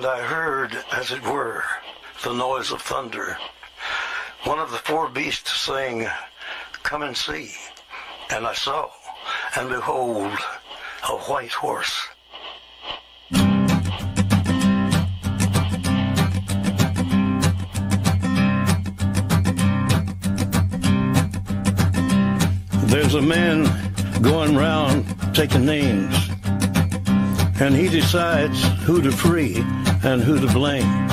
And I heard, as it were, the noise of thunder. One of the four beasts saying, Come and see. And I saw, and behold, a white horse. There's a man going round taking names, and he decides who to free and who to blame.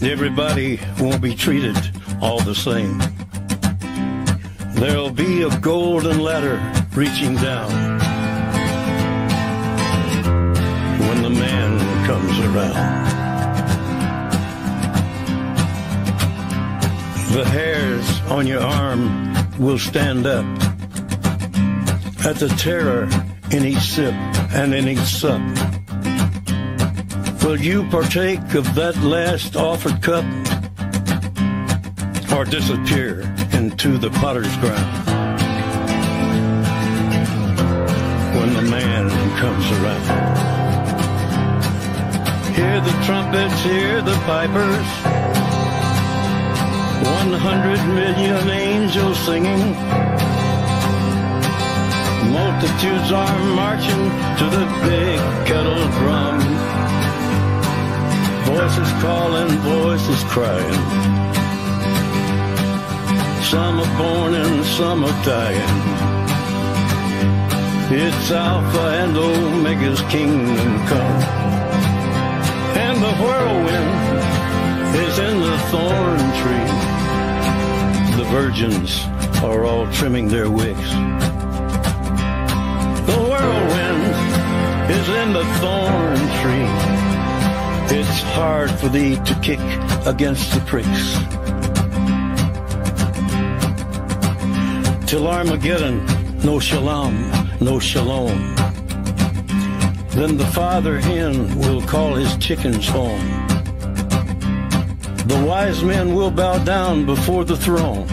Everybody won't be treated all the same. There'll be a golden ladder reaching down when the man comes around. The hairs on your arm will stand up at the terror in each sip and in each sup. Will you partake of that last offered cup or disappear into the potter's ground when the man comes around? Hear the trumpets, hear the pipers. One hundred million angels singing. Multitudes are marching to the big kettle drum. Voices calling, voices crying. Some are born and some are dying. It's Alpha and Omega's kingdom come. And the whirlwind is in the thorn tree The virgins are all trimming their wicks. The whirlwind is in the thorn tree. It's hard for thee to kick against the pricks. Till Armageddon, no shalom, no shalom. Then the father hen will call his chickens home. The wise men will bow down before the throne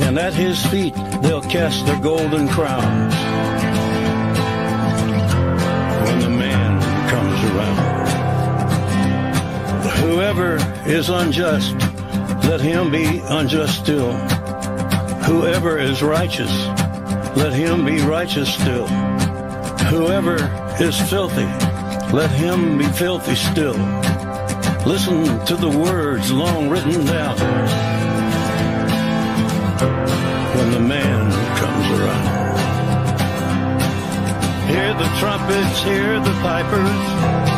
and at his feet they'll cast their golden crowns Whoever is unjust, let him be unjust still. Whoever is righteous, let him be righteous still. Whoever is filthy, let him be filthy still. Listen to the words long written down when the man comes around. Hear the trumpets, hear the pipers.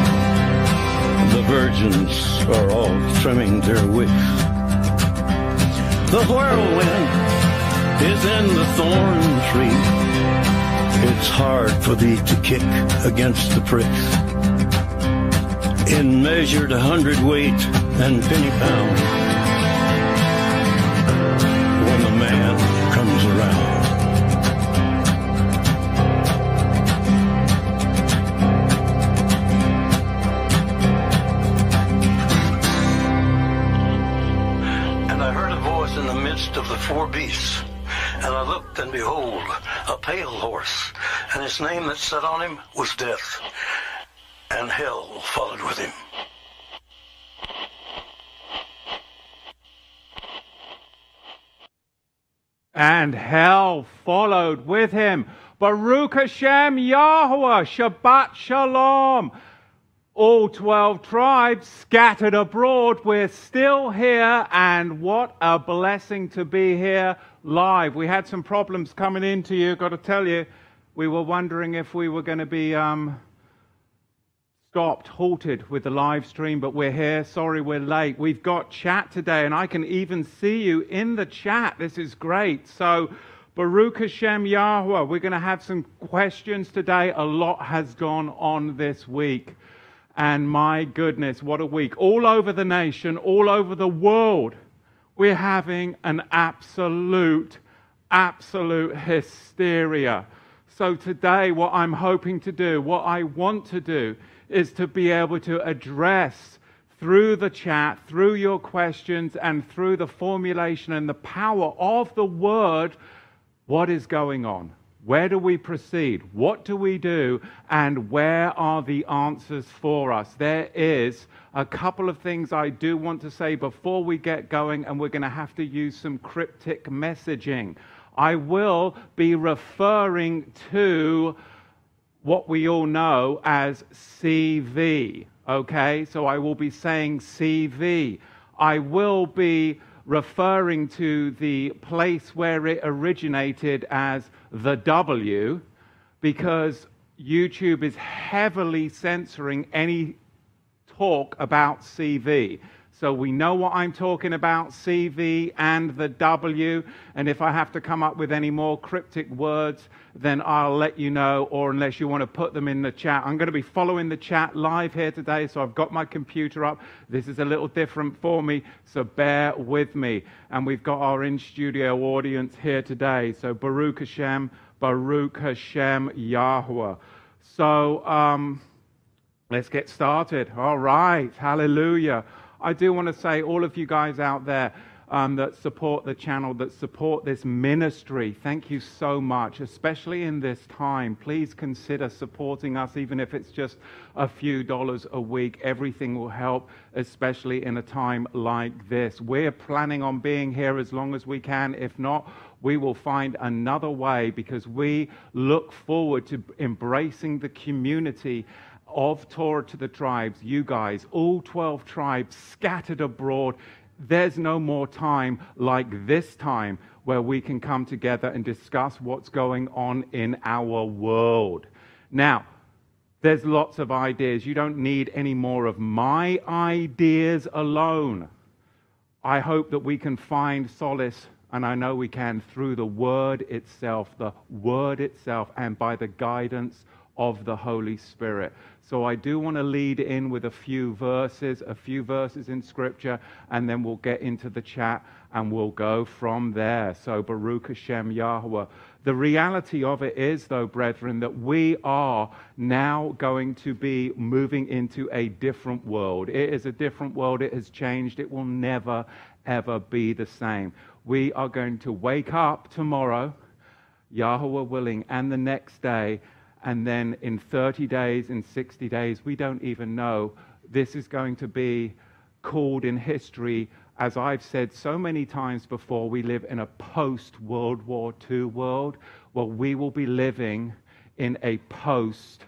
Virgins are all trimming their wicks. The whirlwind is in the thorn tree. It's hard for thee to kick against the pricks. In measured hundredweight and penny pound name that sat on him was Death, and hell followed with him. And hell followed with him. Baruch Hashem Yahweh, Shabbat Shalom all 12 tribes scattered abroad. We're still here, and what a blessing to be here live. We had some problems coming into you, got to tell you. We were wondering if we were going to be um, stopped, halted with the live stream, but we're here. Sorry we're late. We've got chat today, and I can even see you in the chat. This is great. So Baruch Hashem Yahweh. We're going to have some questions today. A lot has gone on this week. And my goodness, what a week. All over the nation, all over the world, we're having an absolute, absolute hysteria. So, today, what I'm hoping to do, what I want to do, is to be able to address through the chat, through your questions, and through the formulation and the power of the word what is going on. Where do we proceed? What do we do? And where are the answers for us? There is a couple of things I do want to say before we get going, and we're going to have to use some cryptic messaging. I will be referring to what we all know as CV. Okay, so I will be saying CV. I will be referring to the place where it originated as the W because YouTube is heavily censoring any talk about CV. So we know what I'm talking about CV and the W. And if I have to come up with any more cryptic words, then I'll let you know, or unless you want to put them in the chat. I'm going to be following the chat live here today, so I've got my computer up. This is a little different for me, so bear with me. And we've got our in studio audience here today. So Baruch Hashem, Baruch Hashem Yahweh. So um, let's get started. All right, hallelujah. I do want to say, all of you guys out there um, that support the channel, that support this ministry, thank you so much, especially in this time. Please consider supporting us, even if it's just a few dollars a week. Everything will help, especially in a time like this. We're planning on being here as long as we can. If not, we will find another way because we look forward to embracing the community of Torah to the tribes, you guys, all 12 tribes scattered abroad. There's no more time like this time where we can come together and discuss what's going on in our world. Now, there's lots of ideas. You don't need any more of my ideas alone. I hope that we can find solace, and I know we can, through the Word itself, the Word itself, and by the guidance of the Holy Spirit. So I do want to lead in with a few verses, a few verses in Scripture, and then we'll get into the chat and we'll go from there. So Baruch Hashem Yahweh. The reality of it is, though, brethren, that we are now going to be moving into a different world. It is a different world. It has changed. It will never, ever be the same. We are going to wake up tomorrow, Yahweh willing, and the next day and then in 30 days, in 60 days, we don't even know. This is going to be called in history, as I've said so many times before, we live in a post World War II world. Well, we will be living in a post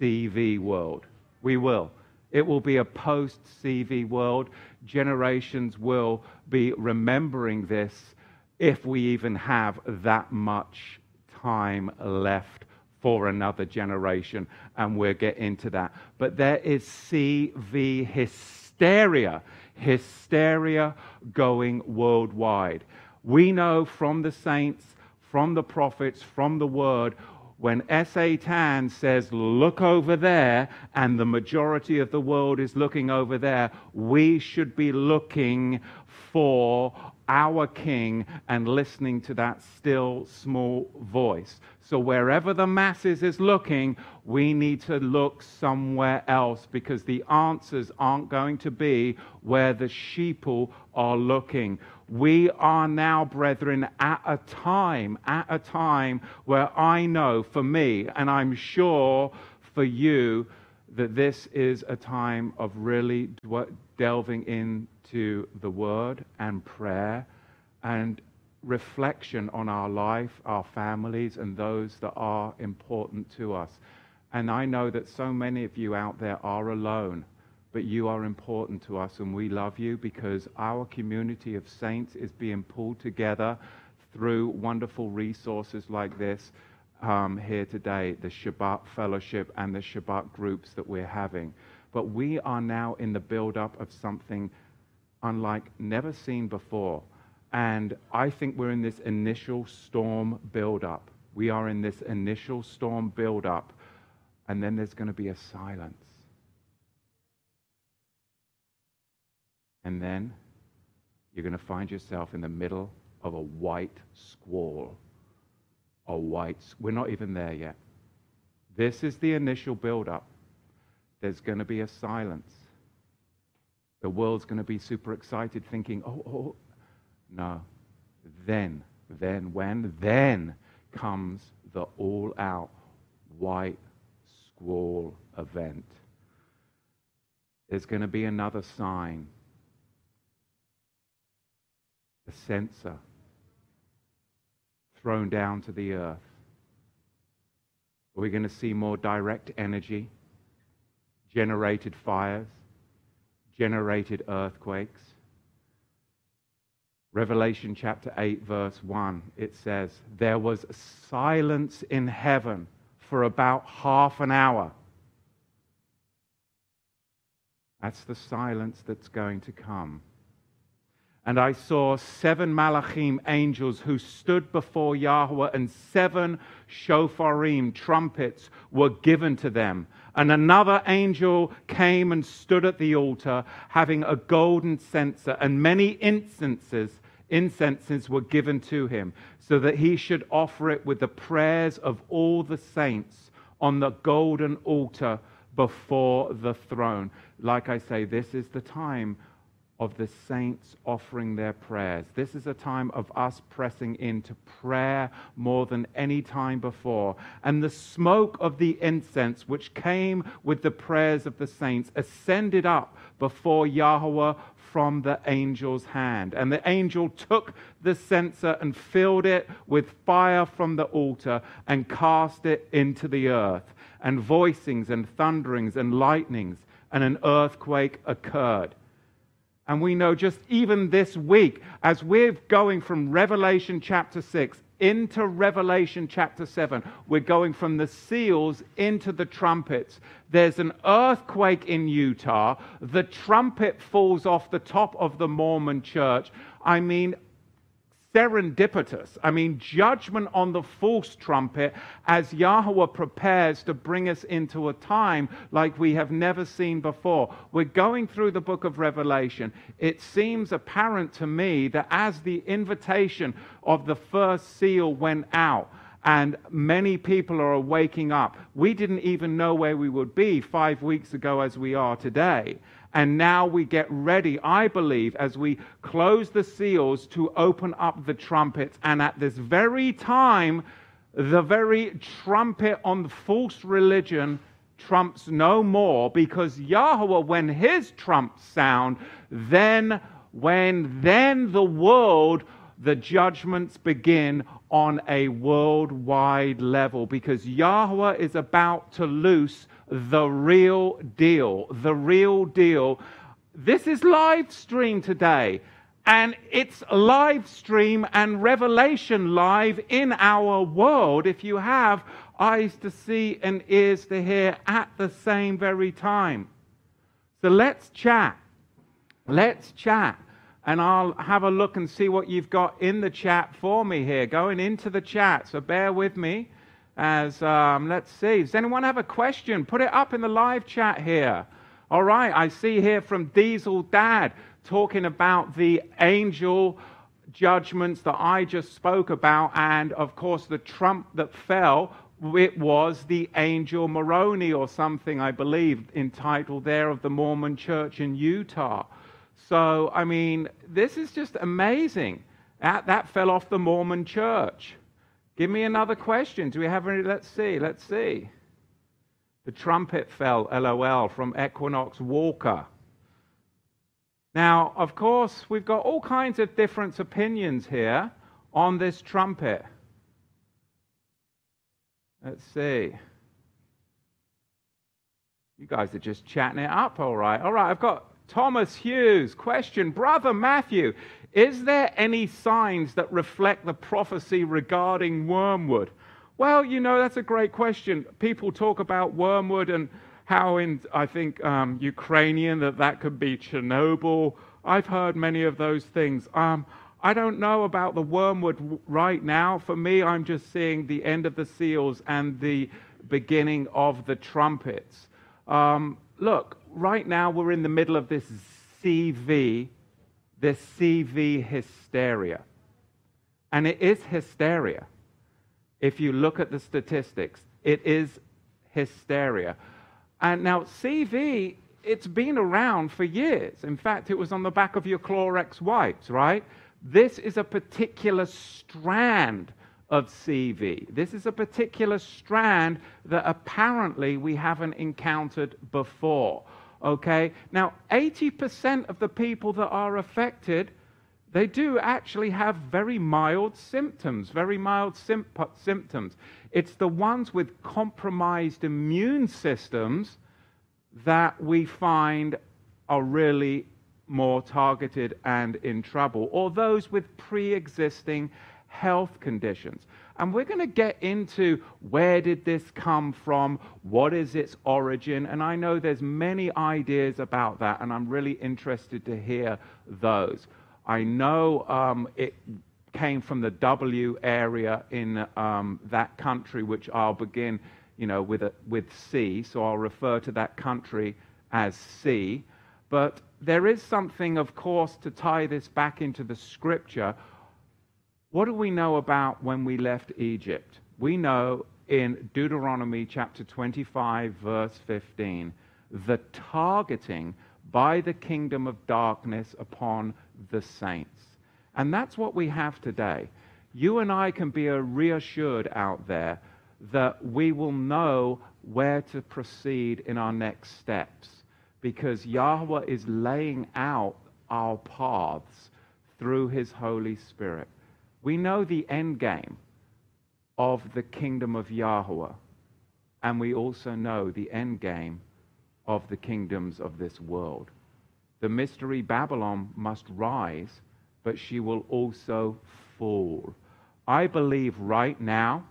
CV world. We will. It will be a post CV world. Generations will be remembering this if we even have that much time left for another generation, and we'll get into that. But there is CV hysteria, hysteria going worldwide. We know from the saints, from the prophets, from the word, when Satan says, Look over there, and the majority of the world is looking over there, we should be looking for our King and listening to that still small voice. So, wherever the masses is looking, we need to look somewhere else because the answers aren't going to be where the sheeple are looking. We are now, brethren, at a time, at a time where I know for me, and I'm sure for you, that this is a time of really delving into the word and prayer and reflection on our life, our families, and those that are important to us. And I know that so many of you out there are alone, but you are important to us, and we love you because our community of saints is being pulled together through wonderful resources like this um, here today the Shabbat fellowship and the Shabbat groups that we're having. But we are now in the build up of something unlike never seen before And I think we're in this initial storm build-up. We are in this initial storm build-up, and then there's going to be a silence. And then you're going to find yourself in the middle of a white squall. A white, we're not even there yet. This is the initial build-up. There's going to be a silence. The world's going to be super excited, thinking, oh, oh, oh, no. Then, then, when? Then comes the all out white squall event. There's going to be another sign a censer thrown down to the earth. Are We're going to see more direct energy, generated fires, generated earthquakes. Revelation chapter 8, verse 1, it says, There was silence in heaven for about half an hour. That's the silence that's going to come. And I saw seven malachim angels who stood before Yahweh, and seven shofarim, trumpets were given to them. And another angel came and stood at the altar, having a golden censer, and many incenses, incenses were given to him, so that he should offer it with the prayers of all the saints on the golden altar before the throne. Like I say, this is the time of the saints offering their prayers. This is a time of us pressing into prayer more than any time before. And the smoke of the incense, which came with the prayers of the saints, ascended up before Yahweh from the angel's hand. And the angel took the censer and filled it with fire from the altar and cast it into the earth. And voicings and thunderings and lightnings and an earthquake occurred. And we know just even this week, as we're going from Revelation chapter 6 into Revelation chapter 7, we're going from the seals into the trumpets. There's an earthquake in Utah. The trumpet falls off the top of the Mormon church. I mean, serendipitous. I mean, judgment on the false trumpet as Yahweh prepares to bring us into a time like we have never seen before. We're going through the book of Revelation. It seems apparent to me that as the invitation of the first seal went out, and many people are waking up. We didn't even know where we would be five weeks ago as we are today. And now we get ready, I believe, as we close the seals to open up the trumpets. And at this very time, the very trumpet on the false religion trumps no more because Yahweh, when his trumps sound, then, when then the world, the judgments begin on a worldwide level because Yahweh is about to loose the real deal. The real deal. This is live stream today. And it's live stream and revelation live in our world if you have eyes to see and ears to hear at the same very time. So let's chat. Let's chat. And I'll have a look and see what you've got in the chat for me here, going into the chat. So bear with me as um, let's see. Does anyone have a question? Put it up in the live chat here. All right, I see here from Diesel Dad talking about the angel judgments that I just spoke about, and of course, the trump that fell. It was the angel Moroni or something, I believe, entitled there of the Mormon church in Utah. So, I mean, this is just amazing. That, that fell off the Mormon church. Give me another question. Do we have any? Let's see. Let's see. The trumpet fell, lol, from Equinox Walker. Now, of course, we've got all kinds of different opinions here on this trumpet. Let's see. You guys are just chatting it up, all right. All right, I've got Thomas Hughes. Question Brother Matthew, is there any signs that reflect the prophecy regarding wormwood? Well, you know, that's a great question. People talk about wormwood and how in, I think, um, Ukrainian, that that could be Chernobyl. I've heard many of those things. Um, I don't know about the wormwood right now. For me, I'm just seeing the end of the seals and the beginning of the trumpets. Um, look, right now we're in the middle of this CV, this CV hysteria. And it is hysteria. If you look at the statistics, it is hysteria. And now, CV, it's been around for years. In fact, it was on the back of your Clorox wipes, right? This is a particular strand of CV. This is a particular strand that apparently we haven't encountered before. Okay? Now, 80% of the people that are affected, they do actually have very mild symptoms, very mild symptoms. It's the ones with compromised immune systems that we find are really more targeted and in trouble, or those with pre existing health conditions. And we're going to get into where did this come from? What is its origin? And I know there's many ideas about that, and I'm really interested to hear those. I know um, it came from the W area in um, that country, which I'll begin, you know, with, a, with C. So I'll refer to that country as C. But there is something, of course, to tie this back into the scripture. What do we know about when we left Egypt? We know in Deuteronomy chapter 25, verse 15, the targeting by the kingdom of darkness upon the saints. And that's what we have today. You and I can be reassured out there that we will know where to proceed in our next steps because Yahweh is laying out our paths through his Holy Spirit. We know the end game of the kingdom of Yahweh, and we also know the end game of the kingdoms of this world. The mystery Babylon must rise, but she will also fall. I believe right now,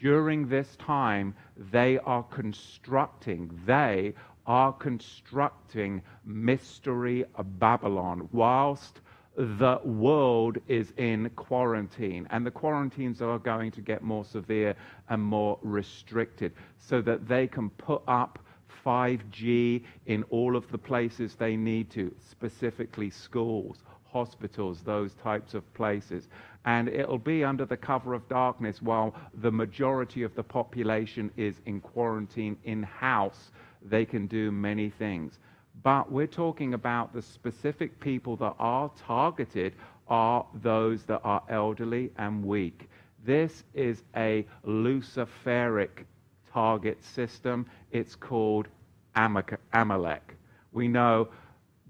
during this time, they are constructing, they are constructing mystery Babylon whilst the world is in quarantine. And the quarantines are going to get more severe and more restricted so that they can put up 5G in all of the places they need to, specifically schools, hospitals, those types of places. And it'll be under the cover of darkness while the majority of the population is in quarantine in house they can do many things. But we're talking about the specific people that are targeted are those that are elderly and weak. This is a Luciferic target system. It's called Amalek. We know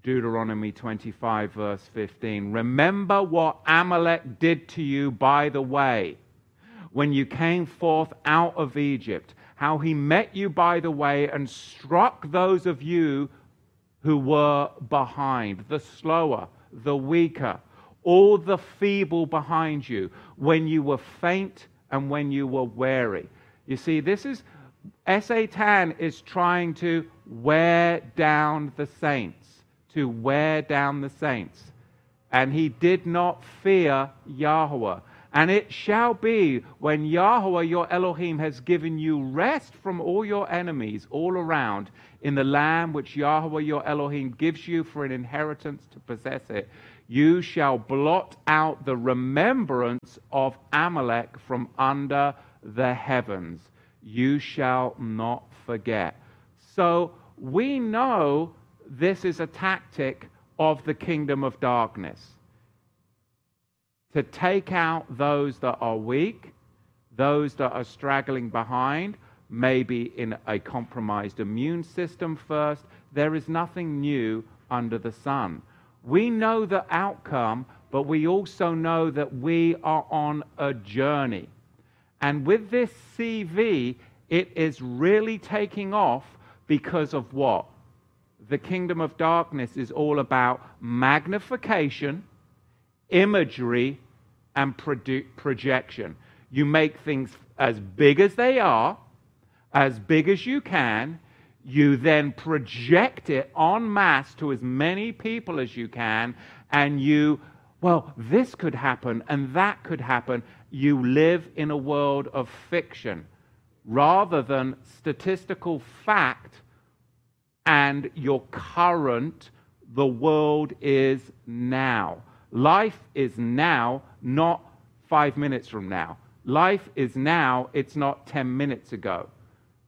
Deuteronomy 25, verse 15. Remember what Amalek did to you by the way when you came forth out of Egypt how he met you by the way and struck those of you who were behind, the slower, the weaker, all the feeble behind you, when you were faint and when you were weary. You see, this is, Satan is trying to wear down the saints, to wear down the saints. And he did not fear Yahweh. And it shall be when Yahweh your Elohim has given you rest from all your enemies all around in the land which Yahweh your Elohim gives you for an inheritance to possess it, you shall blot out the remembrance of Amalek from under the heavens. You shall not forget. So we know this is a tactic of the kingdom of darkness to take out those that are weak, those that are straggling behind, maybe in a compromised immune system first. There is nothing new under the sun. We know the outcome, but we also know that we are on a journey. And with this CV, it is really taking off because of what? The kingdom of darkness is all about magnification, imagery, and projection. You make things as big as they are, as big as you can. You then project it en masse to as many people as you can, and you well, this could happen and that could happen. You live in a world of fiction rather than statistical fact and your current, the world is now. Life is now, not five minutes from now. Life is now, it's not 10 minutes ago.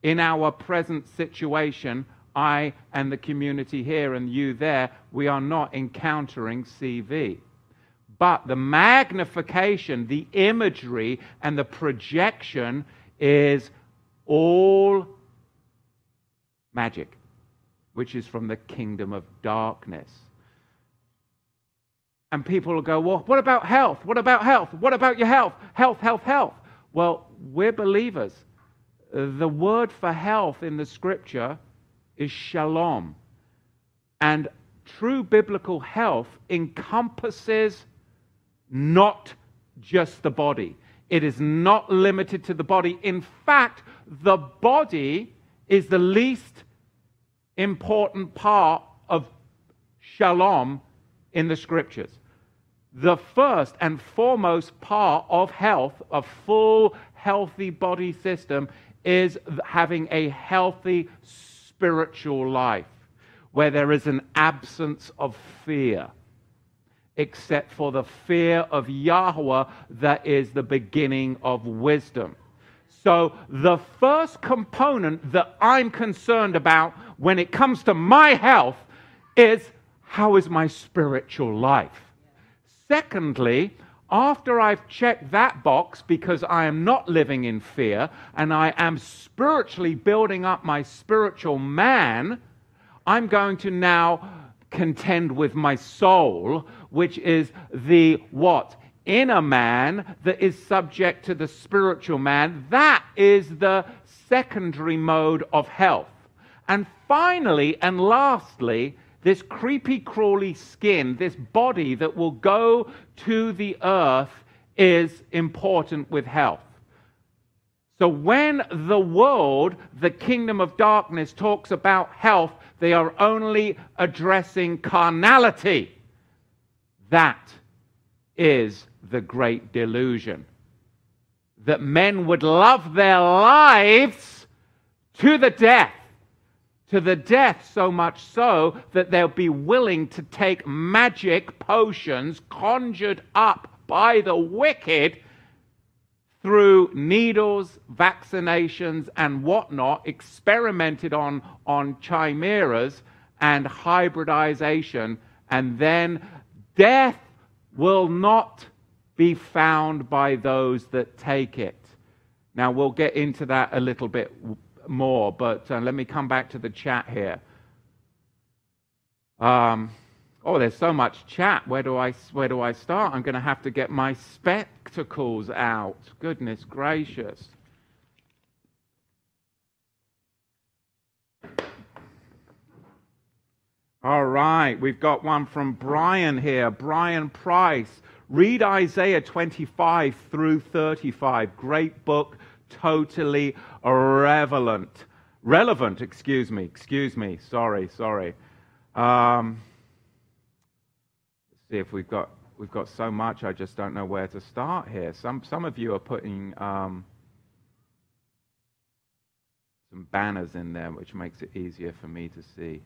In our present situation, I and the community here and you there, we are not encountering CV. But the magnification, the imagery, and the projection is all magic, which is from the kingdom of darkness. And people will go, Well, what about health? What about health? What about your health? Health, health, health. Well, we're believers. The word for health in the scripture is shalom. And true biblical health encompasses not just the body. It is not limited to the body. In fact, the body is the least important part of shalom in the scriptures. The first and foremost part of health, a full, healthy body system, is having a healthy spiritual life where there is an absence of fear except for the fear of Yahweh that is the beginning of wisdom. So, the first component that I'm concerned about when it comes to my health is how is my spiritual life? Secondly, after I've checked that box because I am not living in fear and I am spiritually building up my spiritual man, I'm going to now contend with my soul, which is the what? Inner man that is subject to the spiritual man. That is the secondary mode of health. And finally and lastly, this creepy, crawly skin, this body that will go to the earth, is important with health. So when the world, the kingdom of darkness, talks about health, they are only addressing carnality. That is the great delusion. That men would love their lives to the death. To the death, so much so that they'll be willing to take magic potions conjured up by the wicked through needles, vaccinations, and whatnot, experimented on, on chimeras and hybridization, and then death will not be found by those that take it. Now, we'll get into that a little bit more, but uh, let me come back to the chat here. Um, Oh, there's so much chat. Where do I, where do I start? I'm going to have to get my spectacles out. Goodness gracious. All right, we've got one from Brian here. Brian Price. Read Isaiah 25 through 35. Great book, totally relevant. Relevant, excuse me, excuse me. Sorry, sorry. Um, let's see if we've got we've got so much. I just don't know where to start here. Some some of you are putting um, some banners in there, which makes it easier for me to see.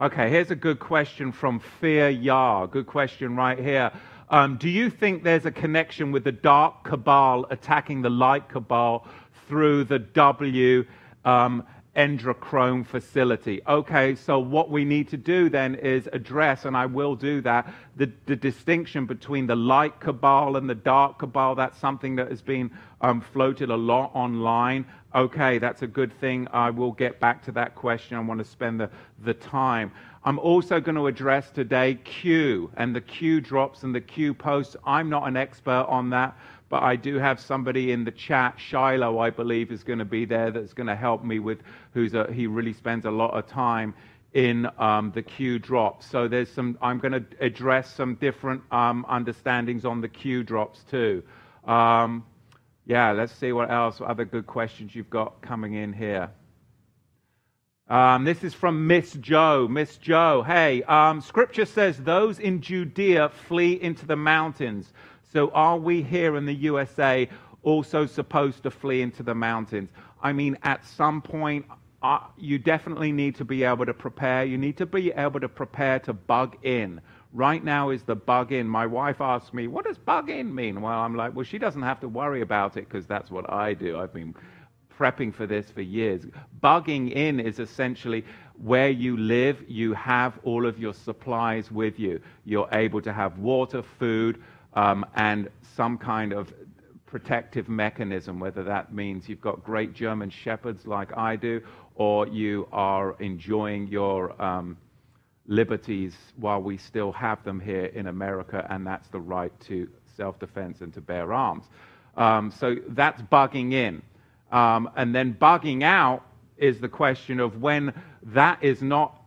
Okay, here's a good question from Fear Yah. Good question right here. Um, do you think there's a connection with the dark cabal attacking the light cabal through the W um, Adrenochrome facility. Okay, so what we need to do then is address, and I will do that, the, the distinction between the light cabal and the dark cabal. That's something that has been um, floated a lot online. Okay, that's a good thing. I will get back to that question. I want to spend the, the time. I'm also going to address today Q and the Q drops and the Q posts. I'm not an expert on that but I do have somebody in the chat, Shiloh, I believe, is going to be there that's going to help me with, who's a, he really spends a lot of time in um, the Q drops. So there's some, I'm going to address some different um, understandings on the Q drops too. Um, yeah, let's see what else, other good questions you've got coming in here. Um, this is from Miss Joe. Miss Joe, hey, um, scripture says those in Judea flee into the mountains. So are we here in the USA also supposed to flee into the mountains? I mean, at some point, uh, you definitely need to be able to prepare. You need to be able to prepare to bug in. Right now is the bug in. My wife asks me, what does bug in mean? Well, I'm like, well, she doesn't have to worry about it because that's what I do. I've been prepping for this for years. Bugging in is essentially where you live, you have all of your supplies with you. You're able to have water, food, um, and some kind of protective mechanism, whether that means you've got great German shepherds like I do, or you are enjoying your um, liberties while we still have them here in America, and that's the right to self defense and to bear arms. Um, so that's bugging in. Um, and then bugging out is the question of when that is not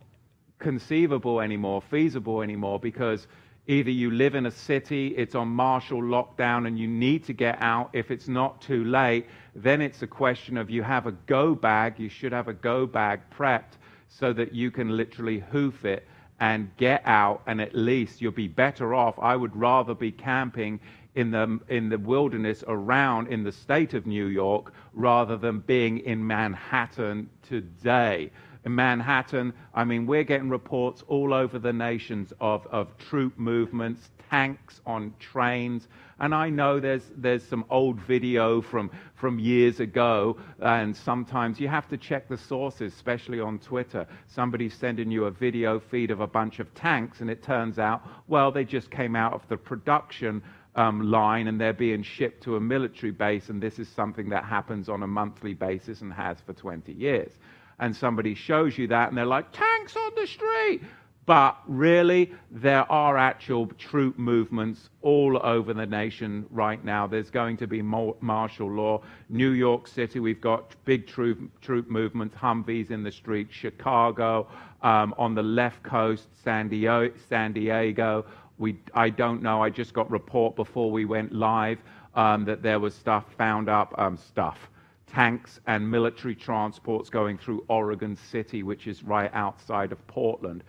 conceivable anymore, feasible anymore, because either you live in a city, it's on martial lockdown, and you need to get out. If it's not too late, then it's a question of you have a go bag. You should have a go bag prepped so that you can literally hoof it and get out, and at least you'll be better off. I would rather be camping in the, in the wilderness around in the state of New York rather than being in Manhattan today. In Manhattan, I mean, we're getting reports all over the nations of, of troop movements, tanks on trains. And I know there's, there's some old video from, from years ago, and sometimes you have to check the sources, especially on Twitter. Somebody's sending you a video feed of a bunch of tanks, and it turns out, well, they just came out of the production um, line and they're being shipped to a military base, and this is something that happens on a monthly basis and has for 20 years. And somebody shows you that, and they're like, tanks on the street. But really, there are actual troop movements all over the nation right now. There's going to be martial law. New York City, we've got big troop, troop movements, Humvees in the street. Chicago, um, on the left coast, San Diego, San Diego we, I don't know. I just got report before we went live um, that there was stuff found up, um, stuff, tanks and military transports going through Oregon City, which is right outside of Portland.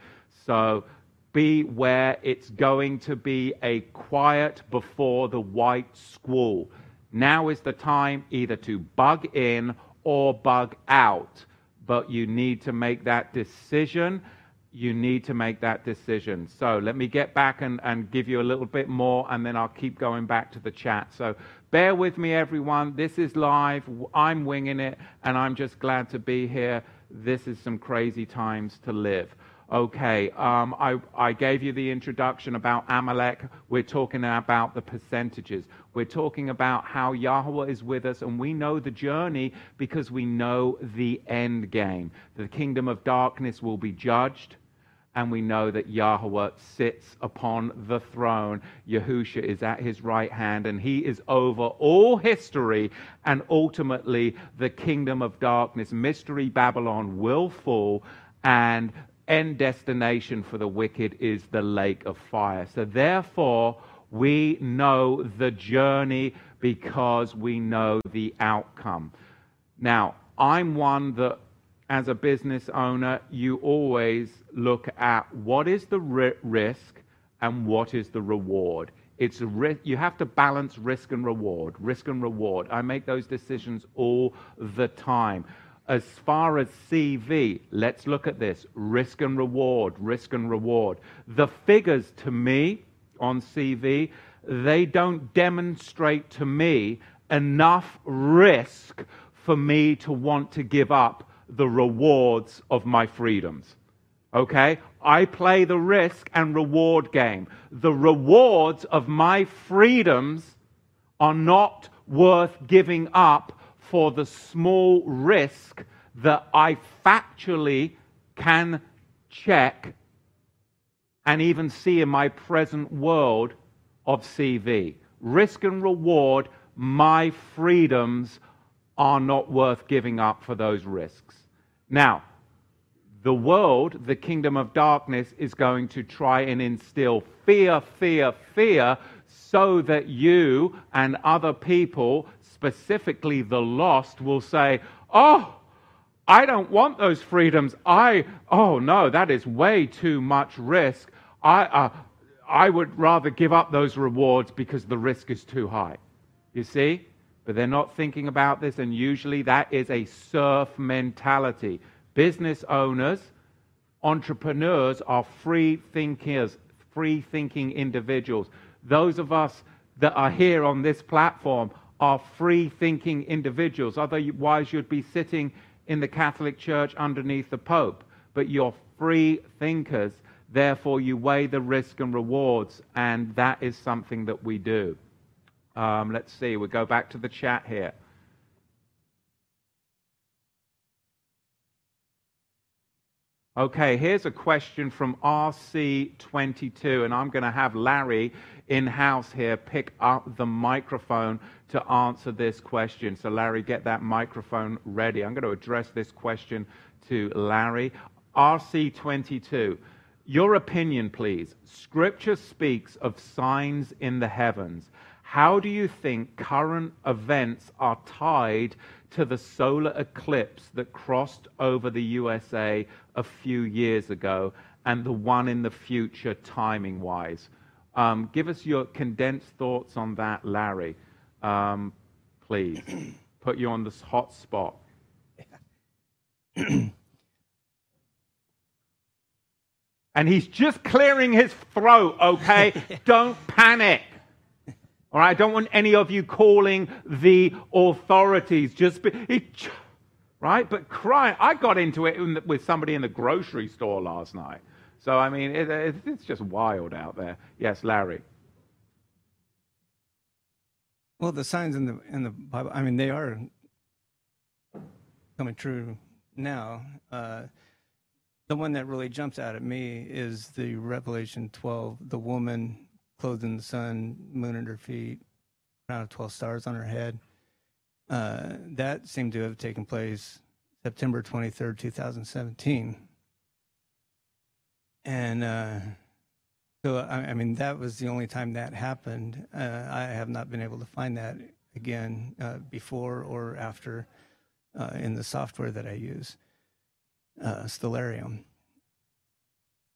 So beware, it's going to be a quiet before the white squall. Now is the time either to bug in or bug out, but you need to make that decision you need to make that decision. So let me get back and, and give you a little bit more, and then I'll keep going back to the chat. So bear with me, everyone. This is live. I'm winging it, and I'm just glad to be here. This is some crazy times to live. Okay, um, I, I gave you the introduction about Amalek. We're talking about the percentages. We're talking about how Yahweh is with us, and we know the journey because we know the end game. The kingdom of darkness will be judged and we know that Yahweh sits upon the throne. Yahusha is at his right hand, and he is over all history and ultimately the kingdom of darkness. Mystery Babylon will fall, and end destination for the wicked is the lake of fire. So, therefore, we know the journey because we know the outcome. Now, I'm one that as a business owner, you always look at what is the risk and what is the reward. It's ri- you have to balance risk and reward. Risk and reward. I make those decisions all the time. As far as CV, let's look at this risk and reward, risk and reward. The figures to me on CV, they don't demonstrate to me enough risk for me to want to give up the rewards of my freedoms. Okay? I play the risk and reward game. The rewards of my freedoms are not worth giving up for the small risk that I factually can check and even see in my present world of CV. Risk and reward, my freedoms are not worth giving up for those risks. Now, the world, the kingdom of darkness, is going to try and instill fear, fear, fear, so that you and other people, specifically the lost, will say, Oh, I don't want those freedoms. I, oh no, that is way too much risk. I, uh, I would rather give up those rewards because the risk is too high. You see? But they're not thinking about this, and usually that is a serf mentality. Business owners, entrepreneurs are free thinkers, free thinking individuals. Those of us that are here on this platform are free thinking individuals. Otherwise, you'd be sitting in the Catholic Church underneath the Pope. But you're free thinkers, therefore, you weigh the risk and rewards, and that is something that we do. Um, let's see, we'll go back to the chat here. Okay, here's a question from RC22, and I'm going to have Larry in house here pick up the microphone to answer this question. So, Larry, get that microphone ready. I'm going to address this question to Larry. RC22, your opinion, please. Scripture speaks of signs in the heavens. How do you think current events are tied to the solar eclipse that crossed over the USA a few years ago and the one in the future, timing wise. Um, give us your condensed thoughts on that, Larry, um, please. Put you on this hot spot. and he's just clearing his throat, okay? Don't panic. All right, I don't want any of you calling the authorities. Just be, it, right? But cry. I got into it the, with somebody in the grocery store last night. So I mean, it, it, it's just wild out there. Yes, Larry. Well, the signs in the in the Bible, I mean, they are coming true now. Uh, the one that really jumps out at me is the Revelation 12, the woman clothed in the sun, moon at her feet, crown of 12 stars on her head. Uh, that seemed to have taken place September 23rd, 2017. And uh, so, I, I, mean, that was the only time that happened. Uh, I have not been able to find that again uh, before or after uh, in the software that I use, uh, Stellarium.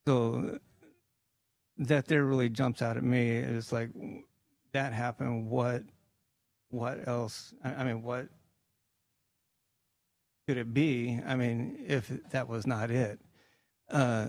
So that there really jumps out at me is like that happened. What, what else? I, mean, what could it be? I mean, if that was not it. Uh,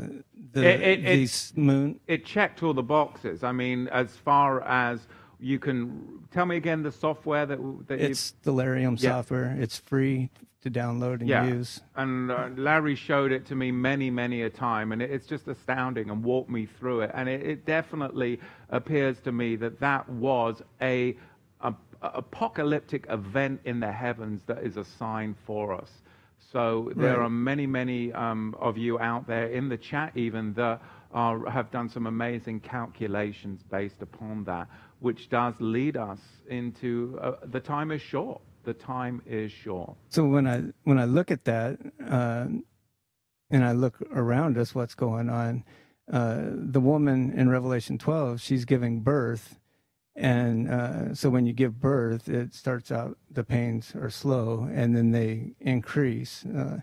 the it, it, it, moon. It checked all the boxes. I mean, as far as you can tell me again the software that, that it's Stellarium yeah. software. It's free to download and yeah. use. And uh, Larry showed it to me many, many a time, and it, it's just astounding and walked me through it. And it, it definitely appears to me that that was a, a, a, apocalyptic event in the heavens that is a sign for us. So there right. are many, many um, of you out there in the chat even that are, have done some amazing calculations based upon that, which does lead us into uh, the time is short the time is short. So when I when I look at that, uh, and I look around us, what's going on? Uh, the woman in Revelation 12, she's giving birth, and uh, so when you give birth, it starts out the pains are slow, and then they increase, uh,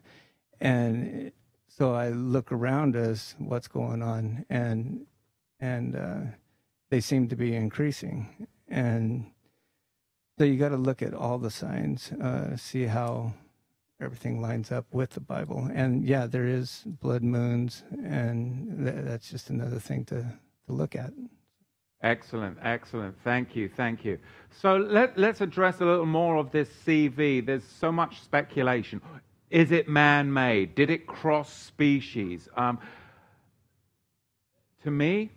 and so I look around us, what's going on, and and uh, they seem to be increasing, and so you got to look at all the signs, uh, see how everything lines up with the Bible. And yeah, there is blood moons, and th- that's just another thing to, to look at. Excellent, excellent. Thank you, thank you. So let, let's address a little more of this CV. There's so much speculation. Is it man made? Did it cross species? Um, to me,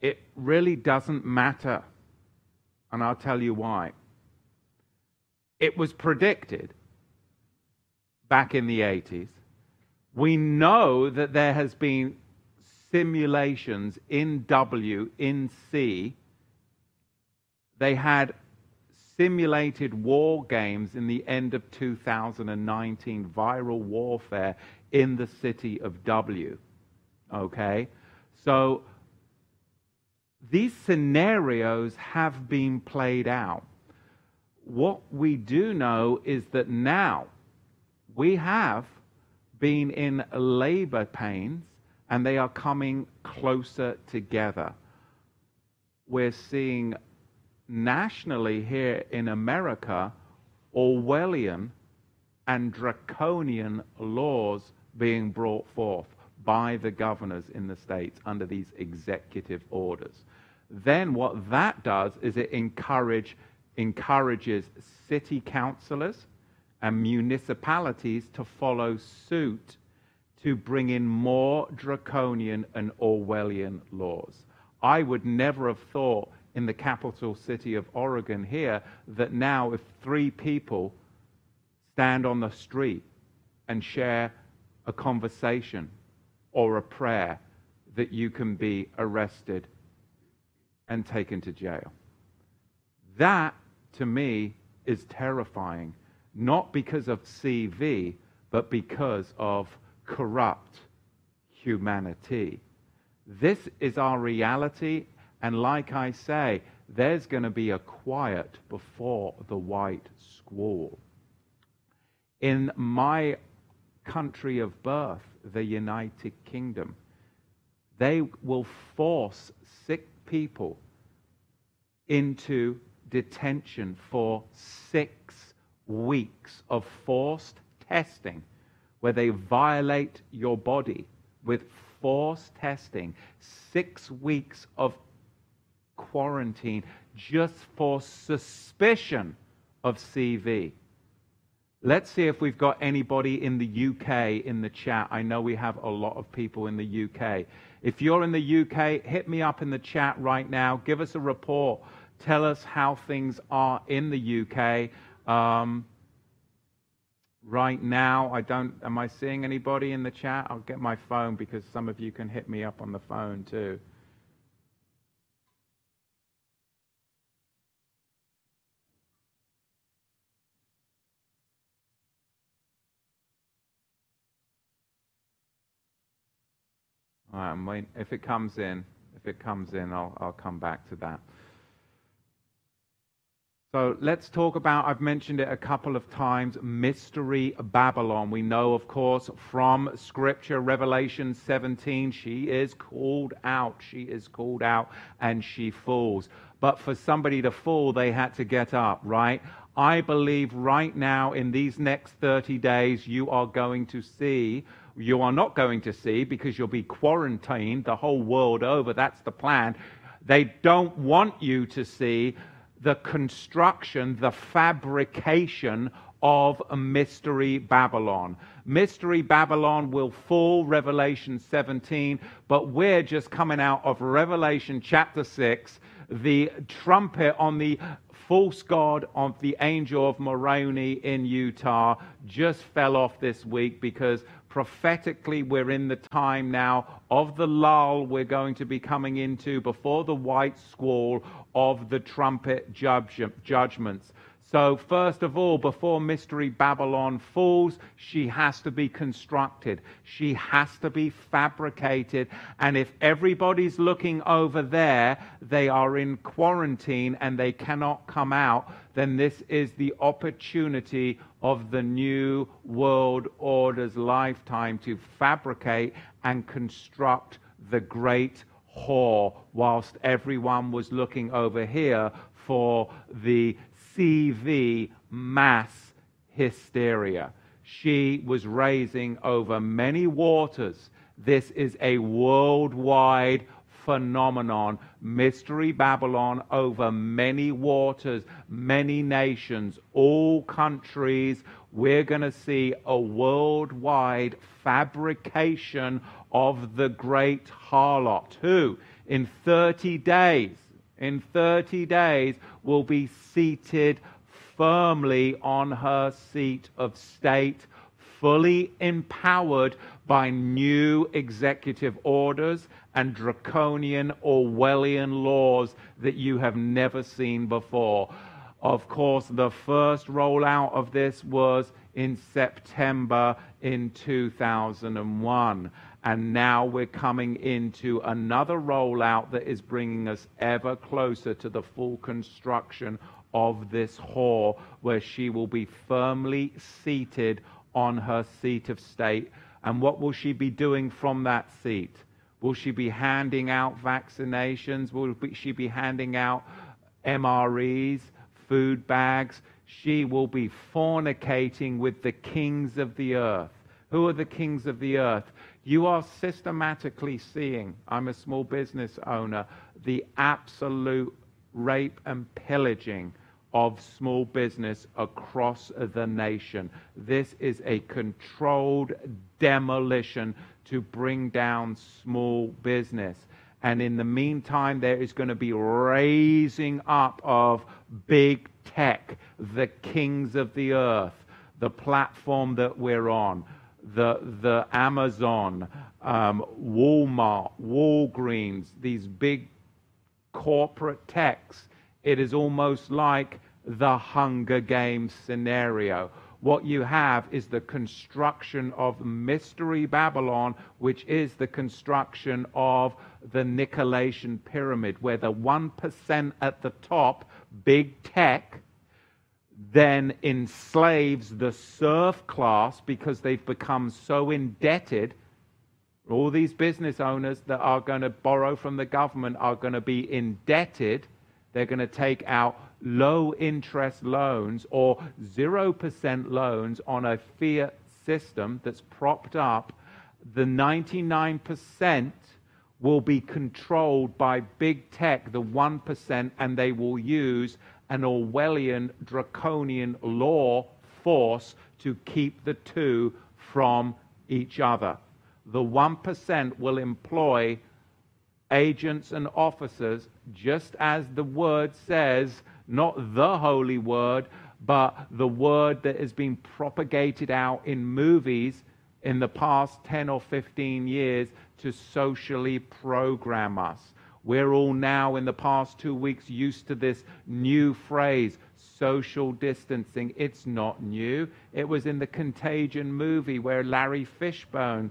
it really doesn't matter. And I'll tell you why. It was predicted back in the 80s. We know that there has been simulations in W, in C. They had simulated war games in the end of 2019, viral warfare in the city of W. Okay? So these scenarios have been played out what we do know is that now we have been in labor pains and they are coming closer together. We're seeing nationally here in America Orwellian and draconian laws being brought forth by the governors in the states under these executive orders. Then what that does is it encourage, encourages city councillors and municipalities to follow suit to bring in more draconian and Orwellian laws. I would never have thought in the capital city of Oregon here that now if three people stand on the street and share a conversation or a prayer that you can be arrested and taken to jail. That, to me, is terrifying, not because of CV, but because of corrupt humanity. This is our reality, and like I say, there's going to be a quiet before the white squall. In my country of birth, the United Kingdom, they will force sick people into detention for six weeks of forced testing where they violate your body with forced testing, six weeks of quarantine just for suspicion of CV. Let's see if we've got anybody in the UK in the chat. I know we have a lot of people in the UK. If you're in the UK, hit me up in the chat right now. Give us a report. Tell us how things are in the UK. Um, right now, I don't. Am I seeing anybody in the chat? I'll get my phone because some of you can hit me up on the phone too. If it comes in, if it comes in, I'll, I'll come back to that. So let's talk about, I've mentioned it a couple of times, Mystery Babylon. We know, of course, from Scripture, Revelation 17, she is called out. She is called out and she falls. But for somebody to fall, they had to get up, right? I believe right now, in these next 30 days, you are going to see you are not going to see because you'll be quarantined the whole world over. That's the plan. They don't want you to see the construction, the fabrication of mystery Babylon. Mystery Babylon will fall, Revelation 17, but we're just coming out of Revelation chapter 6, the trumpet on the false god of the angel of Moroni in Utah just fell off this week because prophetically, we're in the time now of the lull we're going to be coming into before the white squall of the trumpet judgments. So, first of all, before Mystery Babylon falls, she has to be constructed. She has to be fabricated. And if everybody's looking over there, they are in quarantine and they cannot come out, then this is the opportunity of the new world order's lifetime to fabricate and construct the great whore, whilst everyone was looking over here for the CV mass hysteria. She was raising over many waters. This is a worldwide phenomenon. Mystery Babylon over many waters, many nations, all countries. We're going to see a worldwide fabrication of the great harlot, who in 30 days in 30 days will be seated firmly on her seat of state, fully empowered by new executive orders and draconian Orwellian laws that you have never seen before. Of course, the first rollout of this was in September in 2001. And now we're coming into another rollout that is bringing us ever closer to the full construction of this whore, where she will be firmly seated on her seat of state. And what will she be doing from that seat? Will she be handing out vaccinations? Will she be handing out MREs, food bags? She will be fornicating with the kings of the earth. Who are the kings of the earth? You are systematically seeing, I'm a small business owner, the absolute rape and pillaging of small business across the nation. This is a controlled demolition to bring down small business. And in the meantime, there is going to be raising up of big tech, the kings of the earth, the platform that we're on, the, the Amazon, um, Walmart, Walgreens, these big corporate techs. It is almost like the Hunger Games scenario what you have is the construction of Mystery Babylon, which is the construction of the Nicolaitan pyramid, where the 1% at the top, big tech, then enslaves the serf class because they've become so indebted. All these business owners that are going to borrow from the government are going to be indebted. They're going to take out low interest loans or 0% loans on a fiat system that's propped up, the 99% will be controlled by big tech, the 1%, and they will use an Orwellian draconian law force to keep the two from each other. The 1% will employ agents and officers, just as the word says not the holy word, but the word that has been propagated out in movies in the past 10 or 15 years to socially program us. We're all now, in the past two weeks, used to this new phrase, social distancing. It's not new. It was in the Contagion movie where Larry Fishburne,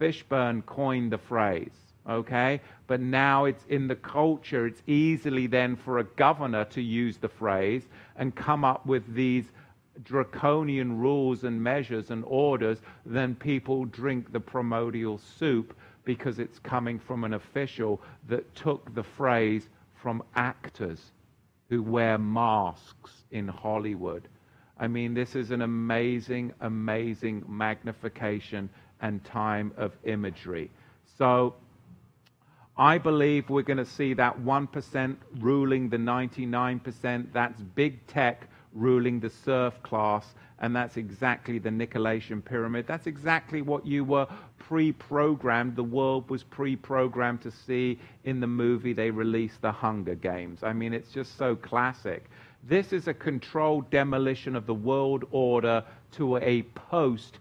Fishburne coined the phrase okay? But now it's in the culture, it's easily then for a governor to use the phrase and come up with these draconian rules and measures and orders, then people drink the primordial soup because it's coming from an official that took the phrase from actors who wear masks in Hollywood. I mean, this is an amazing, amazing magnification and time of imagery. So, I believe we're going to see that 1% ruling the 99%. That's big tech ruling the serf class. And that's exactly the Nicolaitan pyramid. That's exactly what you were pre programmed, the world was pre programmed to see in the movie they released, The Hunger Games. I mean, it's just so classic. This is a controlled demolition of the world order to a post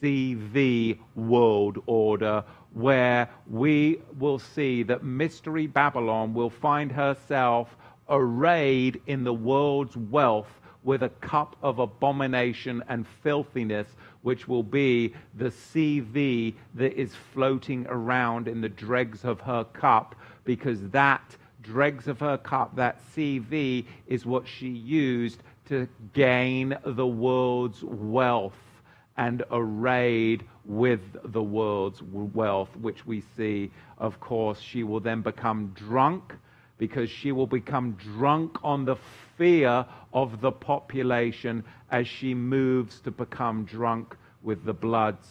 CV world order where we will see that Mystery Babylon will find herself arrayed in the world's wealth with a cup of abomination and filthiness, which will be the CV that is floating around in the dregs of her cup, because that dregs of her cup, that CV, is what she used to gain the world's wealth and arrayed with the world's wealth, which we see, of course, she will then become drunk because she will become drunk on the fear of the population as she moves to become drunk with the bloods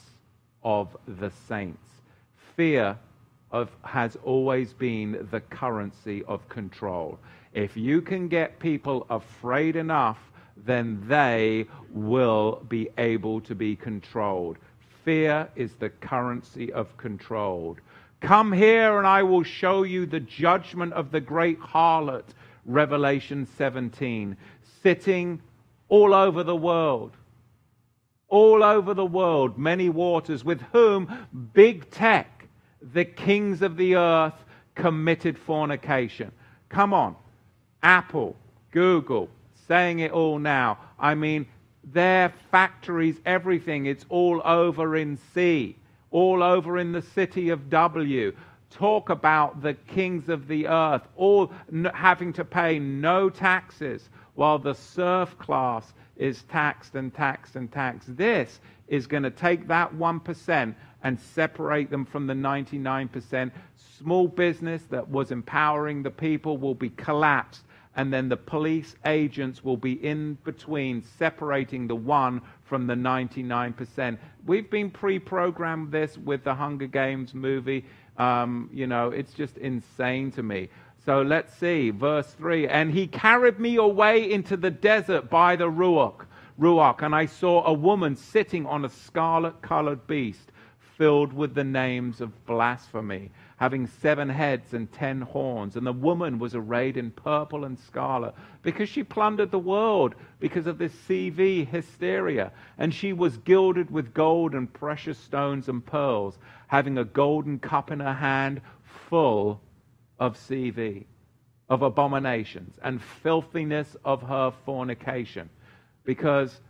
of the saints. Fear of, has always been the currency of control. If you can get people afraid enough then they will be able to be controlled. Fear is the currency of control. Come here and I will show you the judgment of the great harlot, Revelation 17, sitting all over the world. All over the world, many waters, with whom big tech, the kings of the earth, committed fornication. Come on. Apple, Google, saying it all now. I mean, their factories, everything, it's all over in C, all over in the city of W. Talk about the kings of the earth, all having to pay no taxes, while the serf class is taxed and taxed and taxed. This is going to take that 1% and separate them from the 99%. Small business that was empowering the people will be collapsed, and then the police agents will be in between, separating the one from the 99%. We've been pre programmed this with the Hunger Games movie. Um, you know, it's just insane to me. So let's see, verse 3 And he carried me away into the desert by the Ruach, Ruach, and I saw a woman sitting on a scarlet colored beast filled with the names of blasphemy, having seven heads and ten horns. And the woman was arrayed in purple and scarlet because she plundered the world because of this CV hysteria. And she was gilded with gold and precious stones and pearls, having a golden cup in her hand full of CV, of abominations, and filthiness of her fornication. Because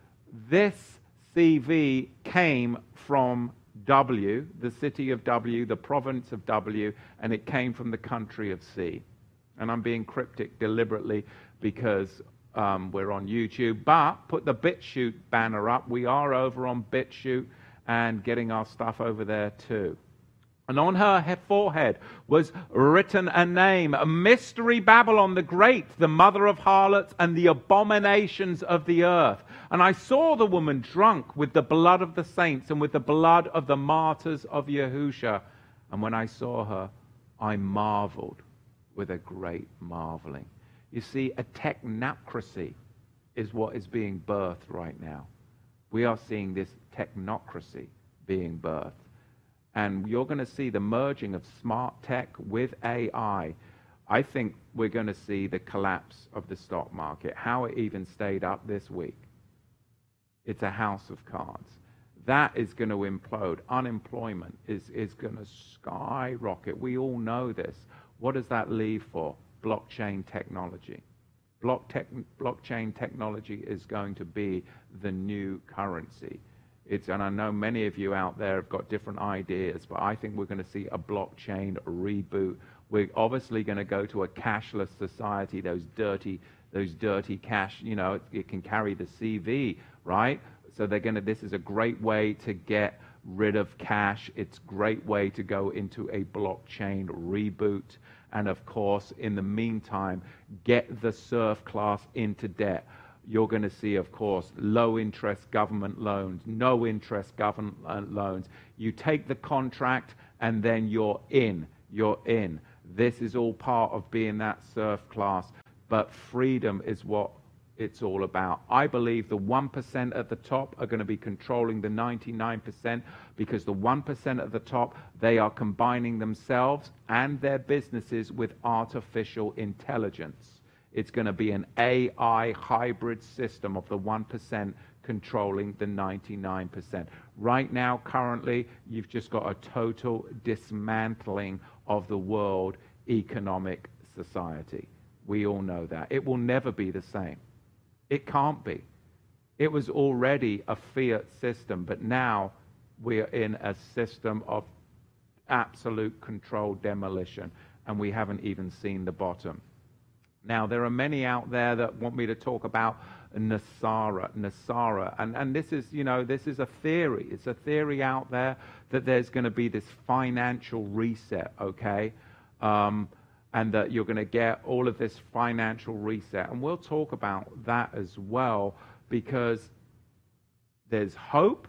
this CV came from W, the city of W, the province of W, and it came from the country of C. And I'm being cryptic deliberately because um, we're on YouTube. But put the BitChute banner up. We are over on BitChute and getting our stuff over there too. And on her forehead was written a name, a mystery Babylon the Great, the mother of harlots and the abominations of the earth. And I saw the woman drunk with the blood of the saints and with the blood of the martyrs of Yahusha. And when I saw her, I marveled with a great marveling. You see, a technocracy is what is being birthed right now. We are seeing this technocracy being birthed. And you're going to see the merging of smart tech with AI. I think we're going to see the collapse of the stock market, how it even stayed up this week. It's a house of cards. That is going to implode. Unemployment is, is going to skyrocket. We all know this. What does that leave for? Blockchain technology. Block tech, blockchain technology is going to be the new currency. It's, and I know many of you out there have got different ideas, but I think we're going to see a blockchain reboot. We're obviously going to go to a cashless society. Those dirty, those dirty cash, you know, it, it can carry the CV right? So they're going to, this is a great way to get rid of cash. It's a great way to go into a blockchain reboot. And of course, in the meantime, get the serf class into debt. You're going to see, of course, low interest government loans, no interest government loans. You take the contract and then you're in. You're in. This is all part of being that serf class. But freedom is what it's all about. I believe the 1% at the top are going to be controlling the 99% because the 1% at the top, they are combining themselves and their businesses with artificial intelligence. It's going to be an AI hybrid system of the 1% controlling the 99%. Right now, currently, you've just got a total dismantling of the world economic society. We all know that. It will never be the same. It can't be. It was already a fiat system, but now we are in a system of absolute controlled demolition, and we haven't even seen the bottom. Now, there are many out there that want me to talk about NESARA, NESARA. and, and this is, you know, this is a theory. It's a theory out there that there's going to be this financial reset, okay? Um, and that you're going to get all of this financial reset. And we'll talk about that as well because there's hope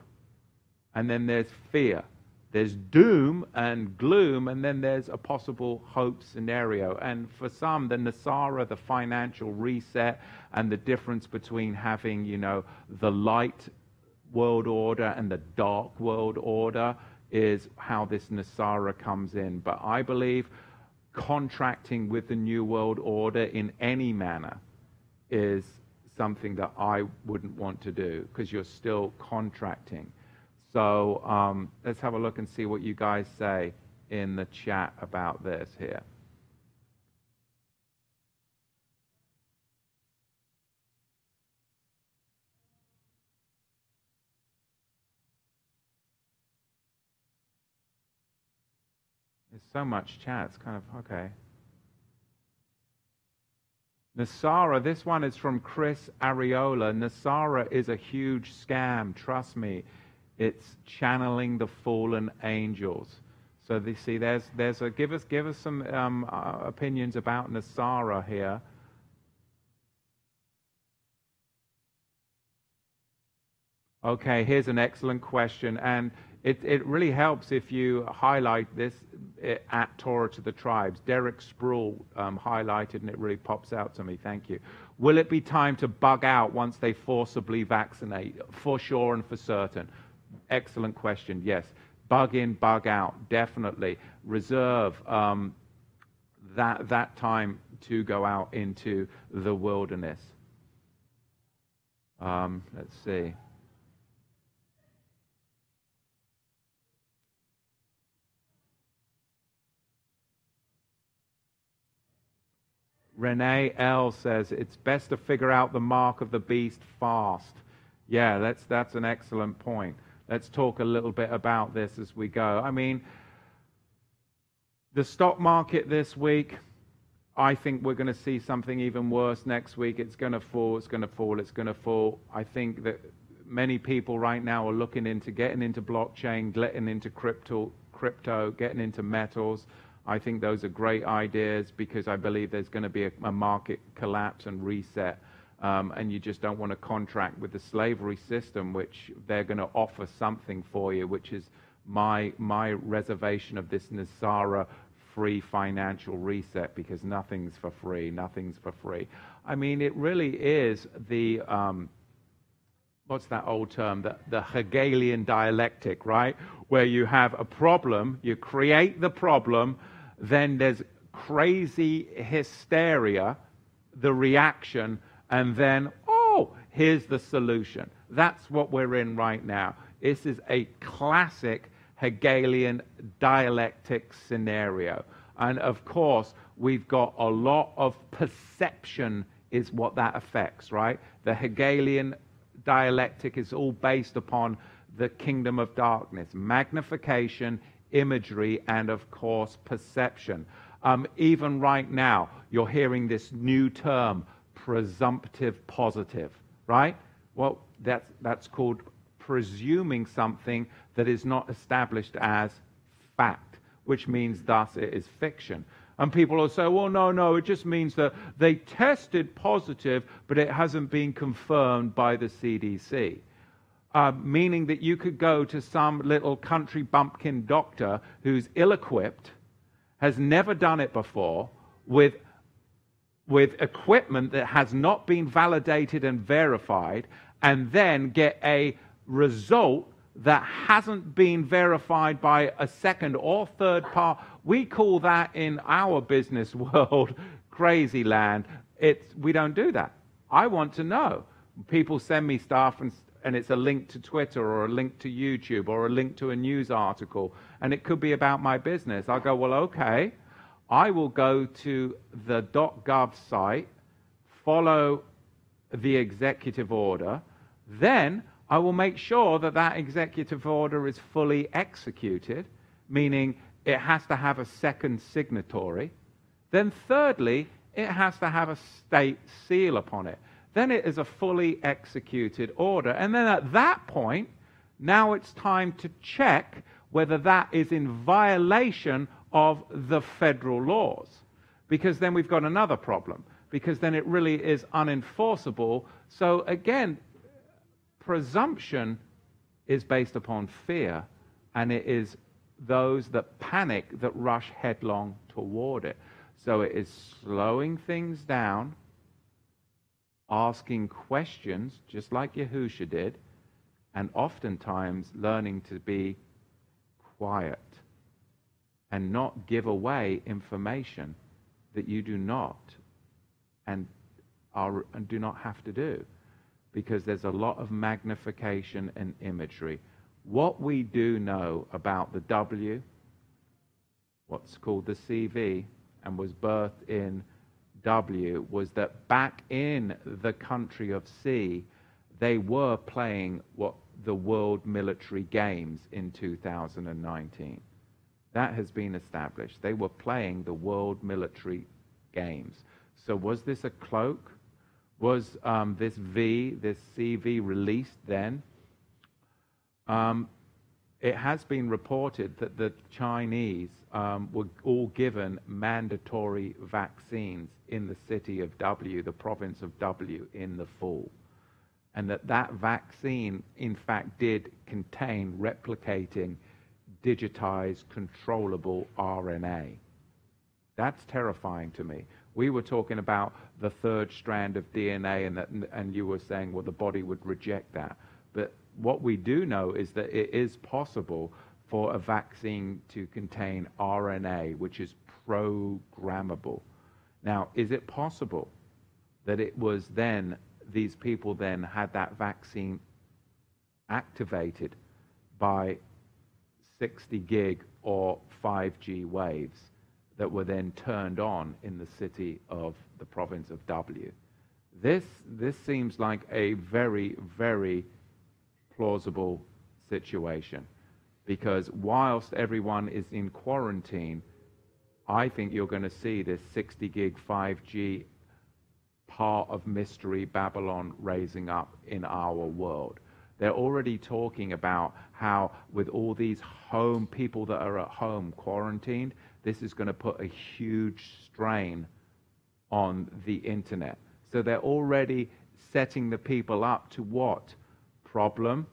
and then there's fear. There's doom and gloom, and then there's a possible hope scenario. And for some, the NESARA, the financial reset, and the difference between having, you know, the light world order and the dark world order is how this NESARA comes in. But I believe contracting with the New World Order in any manner is something that I wouldn't want to do because you're still contracting. So um, let's have a look and see what you guys say in the chat about this here. There's so much chat. It's kind of okay. NESARA, this one is from Chris Ariola. NESARA is a huge scam, trust me. It's channeling the fallen angels. So they see there's there's a give us give us some um, uh, opinions about NESARA here. Okay, here's an excellent question, and it, it really helps if you highlight this eh, at Torah to the tribes. Derek Sproul um, highlighted, and it really pops out to me. Thank you. Will it be time to bug out once they forcibly vaccinate? For sure and for certain. Excellent question. Yes. Bug in, bug out. Definitely. Reserve um, that, that time to go out into the wilderness. Um, let's see. Renee L says it's best to figure out the mark of the beast fast. Yeah, that's, that's an excellent point. Let's talk a little bit about this as we go. I mean, the stock market this week, I think we're going to see something even worse next week. It's going to fall, it's going to fall, it's going to fall. I think that many people right now are looking into getting into blockchain, getting into crypto, crypto, getting into metals. I think those are great ideas because I believe there's going to be a, a market collapse and reset. Um, and you just don't want to contract with the slavery system, which they're going to offer something for you, which is my, my reservation of this NESARA free financial reset because nothing's for free, nothing's for free. I mean, it really is the, um, what's that old term, the, the Hegelian dialectic, right? Where you have a problem, you create the problem, then there's crazy hysteria, the reaction, and then, oh, here's the solution. That's what we're in right now. This is a classic Hegelian dialectic scenario. And of course, we've got a lot of perception, is what that affects, right? The Hegelian dialectic is all based upon the kingdom of darkness, magnification, imagery, and of course, perception. Um, even right now, you're hearing this new term, presumptive positive, right? Well, that's, that's called presuming something that is not established as fact, which means thus it is fiction. And people will say, well, no, no, it just means that they tested positive, but it hasn't been confirmed by the CDC uh, meaning that you could go to some little country bumpkin doctor who's ill equipped, has never done it before, with, with equipment that has not been validated and verified, and then get a result that hasn't been verified by a second or third part. We call that in our business world crazy land. It's, we don't do that. I want to know. People send me stuff and and it's a link to Twitter or a link to YouTube or a link to a news article, and it could be about my business. I'll go, well, okay, I will go to the .gov site, follow the executive order, then I will make sure that that executive order is fully executed, meaning it has to have a second signatory. Then, thirdly, it has to have a state seal upon it then it is a fully executed order. And then at that point, now it's time to check whether that is in violation of the federal laws. Because then we've got another problem, because then it really is unenforceable. So again, presumption is based upon fear, and it is those that panic that rush headlong toward it. So it is slowing things down asking questions, just like Yahusha did, and oftentimes learning to be quiet and not give away information that you do not and, are, and do not have to do because there's a lot of magnification and imagery. What we do know about the W, what's called the CV, and was birthed in W was that back in the country of C, they were playing what the World Military Games in 2019. That has been established. They were playing the World Military Games. So, was this a cloak? Was um, this V, this CV, released then? Um, it has been reported that the Chinese um, were all given mandatory vaccines in the city of W, the province of W, in the fall. And that that vaccine, in fact, did contain replicating, digitized, controllable RNA. That's terrifying to me. We were talking about the third strand of DNA, and, that, and you were saying, well, the body would reject that. But what we do know is that it is possible for a vaccine to contain RNA, which is programmable. Now, is it possible that it was then, these people then had that vaccine activated by 60 gig or 5G waves that were then turned on in the city of the province of W? This, this seems like a very, very plausible situation because whilst everyone is in quarantine, I think you're going to see this 60 gig 5G part of mystery Babylon raising up in our world. They're already talking about how, with all these home people that are at home quarantined, this is going to put a huge strain on the internet. So they're already setting the people up to what? problem,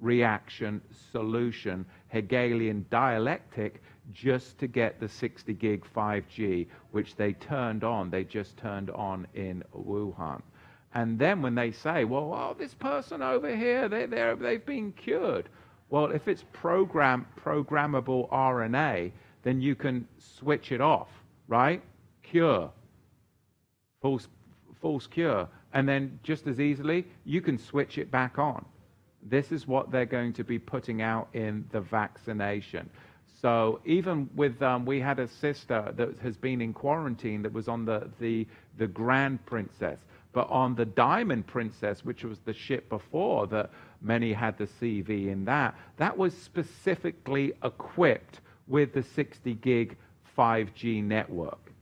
reaction, solution, Hegelian dialectic just to get the 60 gig 5G, which they turned on, they just turned on in Wuhan. And then when they say, well, oh, this person over here, they, they've been cured. Well, if it's program, programmable RNA, then you can switch it off, right? Cure. False, false cure and then just as easily, you can switch it back on. This is what they're going to be putting out in the vaccination. So even with, um, we had a sister that has been in quarantine that was on the, the, the Grand Princess. But on the Diamond Princess, which was the ship before that many had the CV in that, that was specifically equipped with the 60 gig 5G network.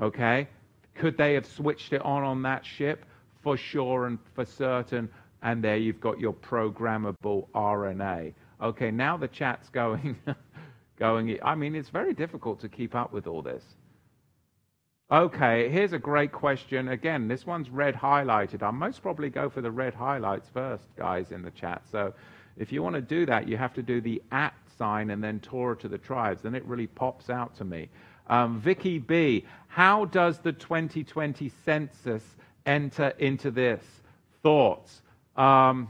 Okay? Could they have switched it on on that ship? For sure and for certain. And there you've got your programmable RNA. Okay, now the chat's going. going. I mean, it's very difficult to keep up with all this. Okay, here's a great question. Again, this one's red highlighted. I'll most probably go for the red highlights first, guys, in the chat. So if you want to do that, you have to do the at sign and then Torah to the tribes. Then it really pops out to me. Um, Vicky B, how does the 2020 census enter into this? Thoughts? Um,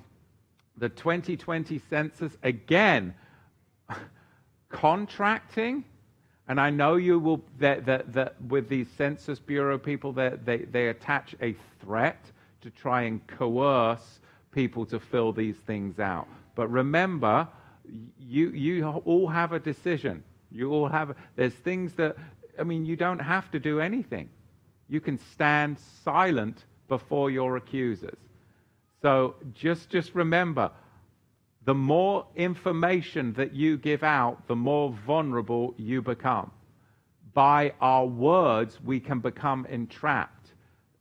the 2020 census, again, contracting. And I know you will, that, that, that with these Census Bureau people, they, they attach a threat to try and coerce people to fill these things out. But remember, you, you all have a decision. You all have, there's things that, I mean, you don't have to do anything. You can stand silent before your accusers. So just, just remember, the more information that you give out, the more vulnerable you become. By our words, we can become entrapped.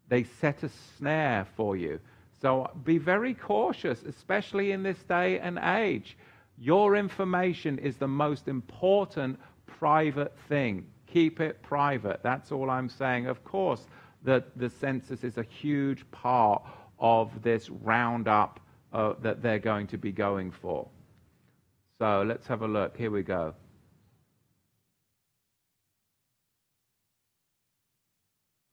They set a snare for you. So be very cautious, especially in this day and age. Your information is the most important private thing. Keep it private. That's all I'm saying. Of course, the, the census is a huge part of this roundup uh, that they're going to be going for. So let's have a look. Here we go.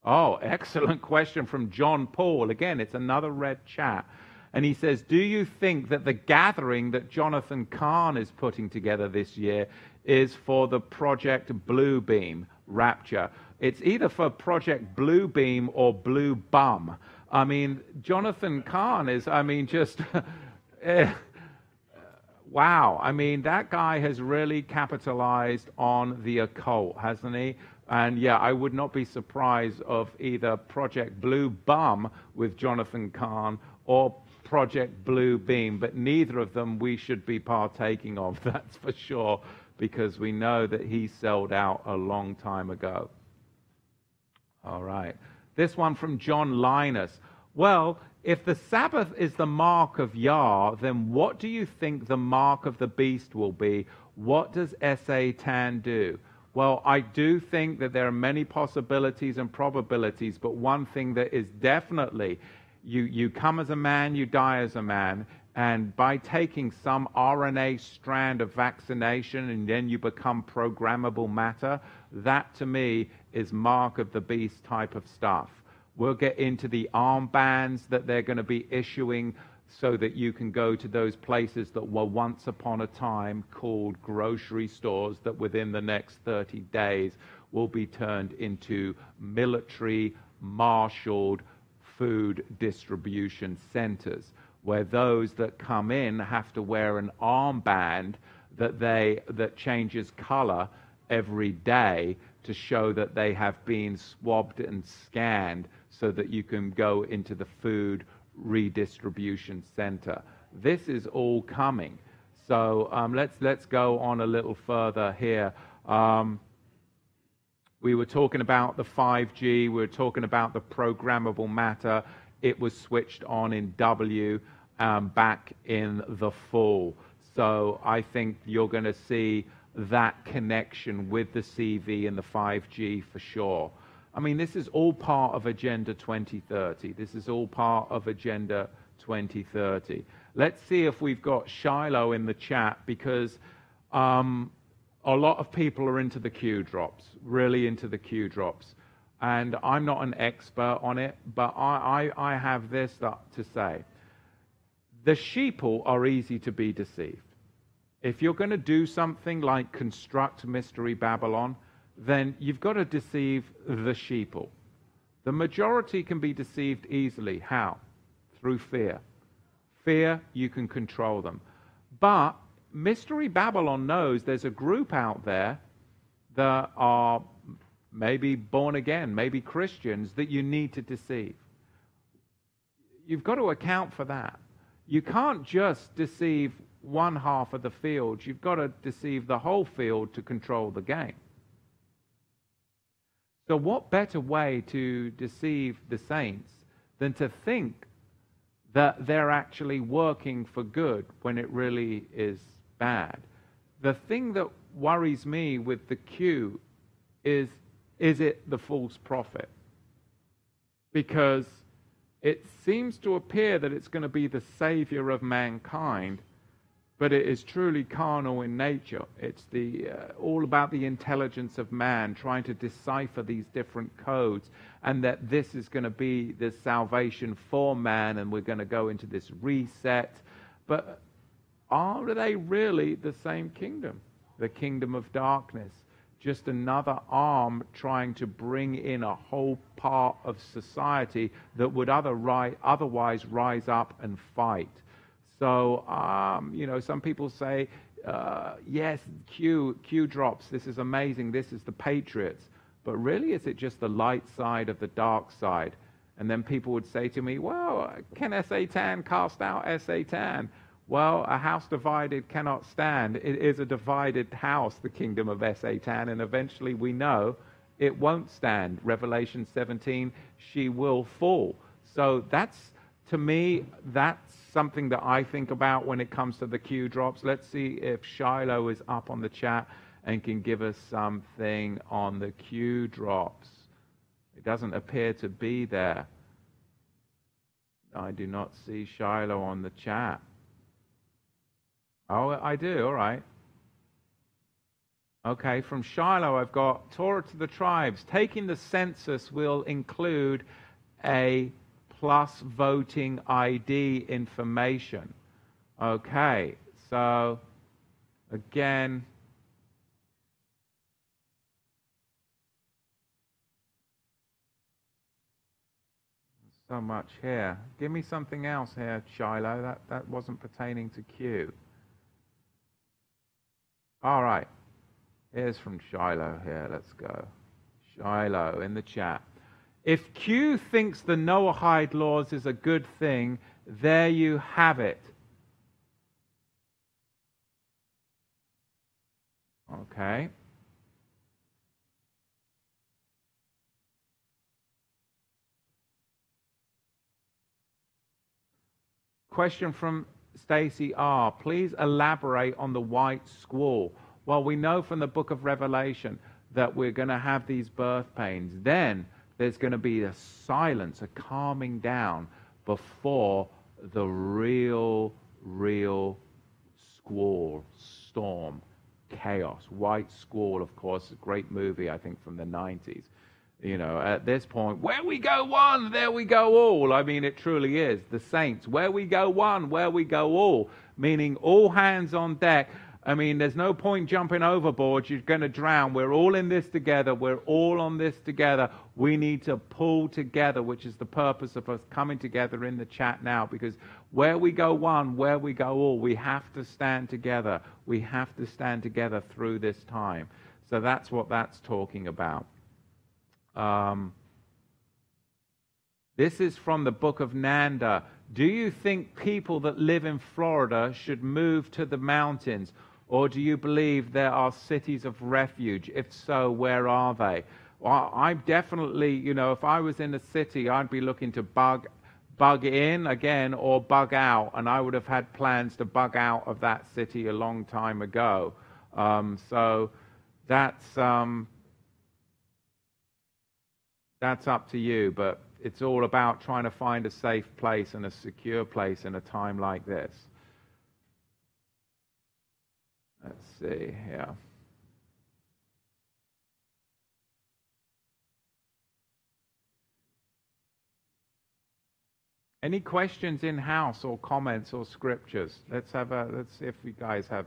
Oh, excellent question from John Paul. Again, it's another red chat. And he says, Do you think that the gathering that Jonathan Cahn is putting together this year is for the Project Bluebeam Rapture? It's either for Project Bluebeam or Blue Bum. I mean, Jonathan Cahn is, I mean, just. eh, wow. I mean, that guy has really capitalized on the occult, hasn't he? And yeah, I would not be surprised of either Project Blue Bum with Jonathan Cahn or Project Blue Beam, but neither of them we should be partaking of, that's for sure, because we know that he sold out a long time ago. All right. This one from John Linus. Well, if the Sabbath is the mark of Yah, then what do you think the mark of the beast will be? What does Satan do? Well, I do think that there are many possibilities and probabilities, but one thing that is definitely you, you come as a man, you die as a man. And by taking some RNA strand of vaccination and then you become programmable matter, that to me is mark of the beast type of stuff. We'll get into the armbands that they're going to be issuing so that you can go to those places that were once upon a time called grocery stores that within the next 30 days will be turned into military marshaled food distribution centers where those that come in have to wear an armband that they that changes color every day to show that they have been swabbed and scanned so that you can go into the food redistribution center. This is all coming. So um, let's let's go on a little further here. Um, we were talking about the 5G. We were talking about the programmable matter. It was switched on in W um, back in the fall. So I think you're going to see that connection with the CV and the 5G for sure. I mean, this is all part of Agenda 2030. This is all part of Agenda 2030. Let's see if we've got Shiloh in the chat because um, a lot of people are into the Q drops, really into the Q drops. And I'm not an expert on it, but I, I, I have this to say. The sheeple are easy to be deceived. If you're going to do something like construct Mystery Babylon, then you've got to deceive the sheeple. The majority can be deceived easily. How? Through fear. Fear, you can control them. But Mystery Babylon knows there's a group out there that are maybe born again, maybe Christians, that you need to deceive. You've got to account for that. You can't just deceive one half of the field, you've got to deceive the whole field to control the game. So, what better way to deceive the saints than to think that they're actually working for good when it really is bad? The thing that worries me with the Q is is it the false prophet? Because it seems to appear that it's going to be the savior of mankind but it is truly carnal in nature. It's the, uh, all about the intelligence of man, trying to decipher these different codes, and that this is going to be the salvation for man, and we're going to go into this reset. But are they really the same kingdom? The kingdom of darkness. Just another arm trying to bring in a whole part of society that would other ri- otherwise rise up and fight. So, um, you know, some people say, uh, yes, Q, Q drops. This is amazing. This is the Patriots. But really, is it just the light side of the dark side? And then people would say to me, well, can Satan cast out Satan? Well, a house divided cannot stand. It is a divided house, the kingdom of Satan, and eventually we know it won't stand. Revelation 17, she will fall. So that's, to me, that's something that I think about when it comes to the Q drops. Let's see if Shiloh is up on the chat and can give us something on the Q drops. It doesn't appear to be there. I do not see Shiloh on the chat. Oh, I do. All right. Okay, from Shiloh, I've got Torah to the tribes. Taking the census will include a plus voting ID information. Okay, so again, so much here. Give me something else here, Shiloh. That, that wasn't pertaining to Q. All right. Here's from Shiloh here. Let's go. Shiloh in the chat. If Q thinks the Noahide laws is a good thing, there you have it. Okay. Question from Stacy R. Please elaborate on the white squall. Well, we know from the book of Revelation that we're going to have these birth pains. Then there's going to be a silence, a calming down before the real, real squall, storm, chaos. White Squall, of course, a great movie, I think, from the 90s. You know, at this point, where we go one, there we go all. I mean, it truly is. The saints, where we go one, where we go all, meaning all hands on deck. I mean, there's no point jumping overboard. You're going to drown. We're all in this together. We're all on this together. We need to pull together, which is the purpose of us coming together in the chat now. Because where we go one, where we go all, we have to stand together. We have to stand together through this time. So that's what that's talking about. Um, this is from the book of Nanda. Do you think people that live in Florida should move to the mountains? Or do you believe there are cities of refuge? If so, where are they? Well, I'm definitely, you know, if I was in a city, I'd be looking to bug, bug in again or bug out, and I would have had plans to bug out of that city a long time ago. Um, so that's um, that's up to you, but it's all about trying to find a safe place and a secure place in a time like this. Let's see here. Any questions in house or comments or scriptures? Let's have a let's see if you guys have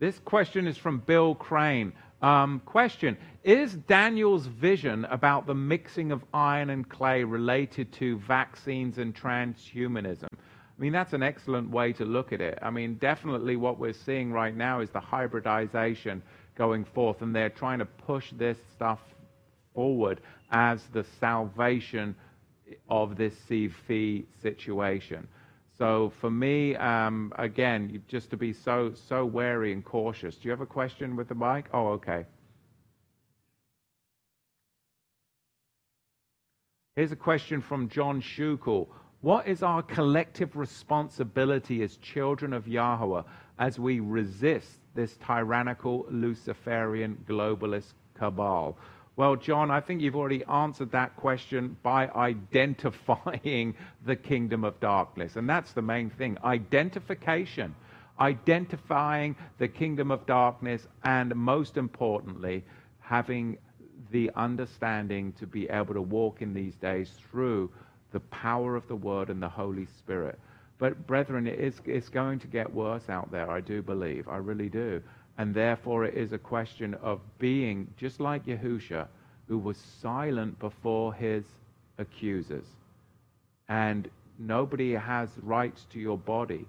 This question is from Bill Crane. Um, question Is Daniel's vision about the mixing of iron and clay related to vaccines and transhumanism? I mean, that's an excellent way to look at it. I mean, definitely what we're seeing right now is the hybridization going forth, and they're trying to push this stuff forward as the salvation of this CV situation. So for me, um, again, just to be so so wary and cautious. Do you have a question with the mic? Oh, okay. Here's a question from John Shukel. What is our collective responsibility as children of Yahweh as we resist this tyrannical Luciferian globalist cabal? Well, John, I think you've already answered that question by identifying the kingdom of darkness. And that's the main thing identification, identifying the kingdom of darkness, and most importantly, having the understanding to be able to walk in these days through the power of the word and the Holy Spirit. But, brethren, it is, it's going to get worse out there, I do believe. I really do. And therefore, it is a question of being just like Yahusha, who was silent before his accusers. And nobody has rights to your body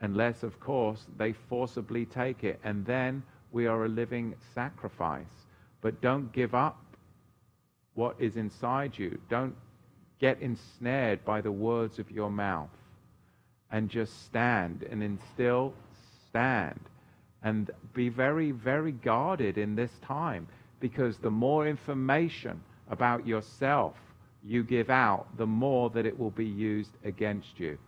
unless, of course, they forcibly take it. And then we are a living sacrifice. But don't give up what is inside you. Don't get ensnared by the words of your mouth. And just stand and instill, stand and be very, very guarded in this time because the more information about yourself you give out, the more that it will be used against you.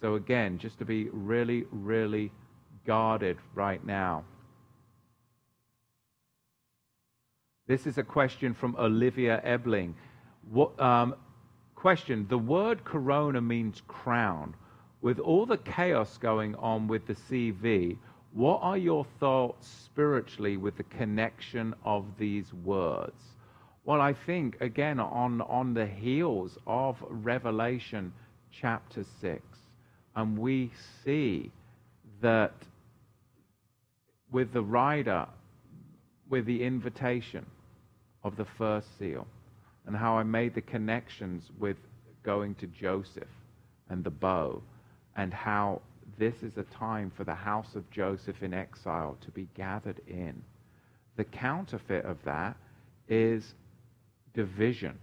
So, again, just to be really, really guarded right now. This is a question from Olivia Ebling. What, um, question The word corona means crown. With all the chaos going on with the CV, what are your thoughts spiritually with the connection of these words? Well, I think, again, on, on the heels of Revelation chapter 6, and we see that with the rider, with the invitation of the first seal, and how I made the connections with going to Joseph and the bow, and how this is a time for the house of Joseph in exile to be gathered in. The counterfeit of that is division.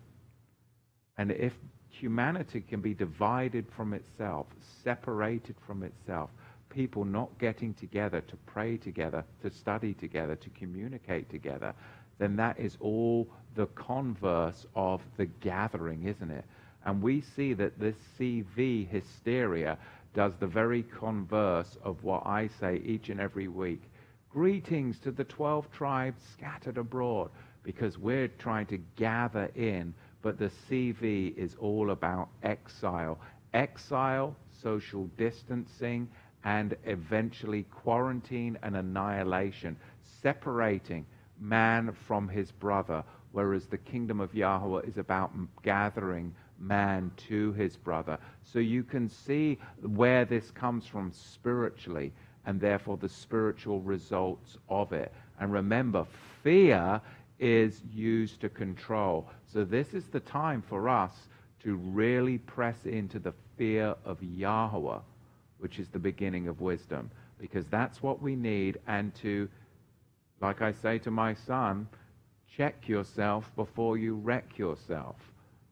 And if humanity can be divided from itself, separated from itself, people not getting together to pray together, to study together, to communicate together, then that is all the converse of the gathering, isn't it? And we see that this CV hysteria does the very converse of what I say each and every week. Greetings to the 12 tribes scattered abroad, because we're trying to gather in, but the CV is all about exile. Exile, social distancing, and eventually quarantine and annihilation, separating man from his brother, whereas the kingdom of Yahweh is about gathering man to his brother. So you can see where this comes from spiritually and therefore the spiritual results of it. And remember, fear is used to control. So this is the time for us to really press into the fear of Yahweh, which is the beginning of wisdom, because that's what we need. And to, like I say to my son, check yourself before you wreck yourself.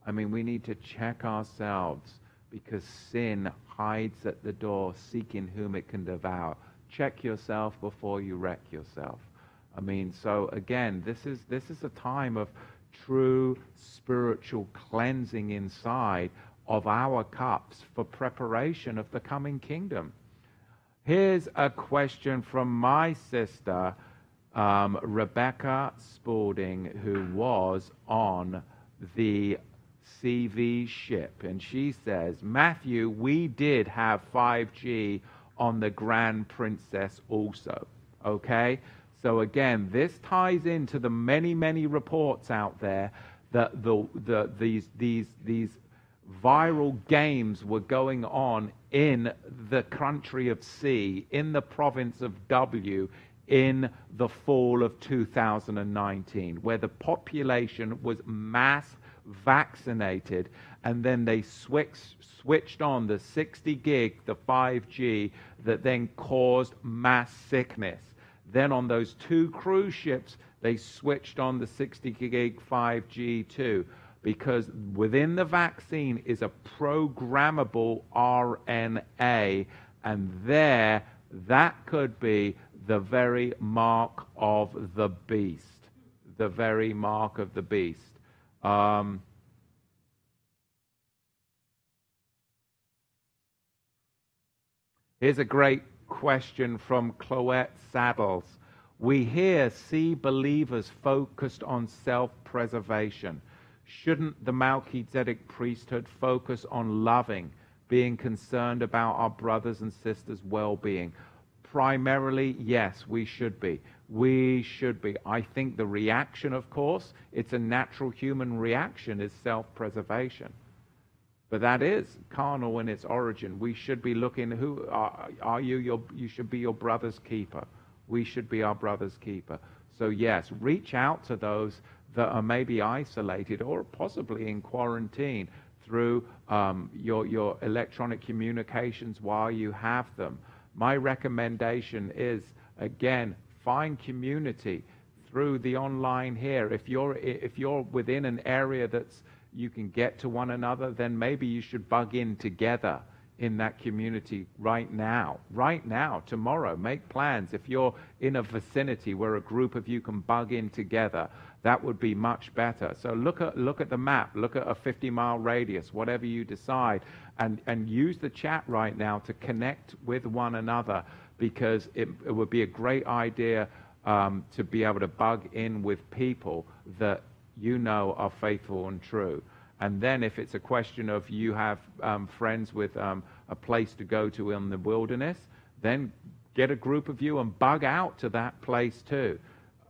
I mean, we need to check ourselves because sin hides at the door, seeking whom it can devour. Check yourself before you wreck yourself. I mean, so again, this is this is a time of true spiritual cleansing inside of our cups for preparation of the coming kingdom. Here's a question from my sister, um, Rebecca Spalding, who was on the CV ship. And she says, Matthew, we did have 5G on the Grand Princess also. Okay? So again, this ties into the many, many reports out there that the, the, these, these, these viral games were going on in the country of C, in the province of W, in the fall of 2019, where the population was mass vaccinated, and then they switched, switched on the 60 gig, the 5G, that then caused mass sickness. Then on those two cruise ships, they switched on the 60 gig 5G too, because within the vaccine is a programmable RNA, and there, that could be the very mark of the beast. The very mark of the beast. Um, here's a great question from Cloette Saddles. We here see believers focused on self preservation. Shouldn't the Melchizedek priesthood focus on loving, being concerned about our brothers and sisters' well being? Primarily, yes, we should be we should be. I think the reaction, of course, it's a natural human reaction, is self preservation. But that is carnal in its origin. We should be looking who are, are you? Your, you should be your brother's keeper. We should be our brother's keeper. So, yes, reach out to those that are maybe isolated or possibly in quarantine through um, your, your electronic communications while you have them. My recommendation is, again, find community through the online here. If you're if you're within an area that's you can get to one another, then maybe you should bug in together in that community right now. Right now, tomorrow, make plans. If you're in a vicinity where a group of you can bug in together, that would be much better. So look at look at the map, look at a 50 mile radius, whatever you decide, and, and use the chat right now to connect with one another because it, it would be a great idea um, to be able to bug in with people that you know are faithful and true. And then, if it's a question of you have um, friends with um, a place to go to in the wilderness, then get a group of you and bug out to that place too.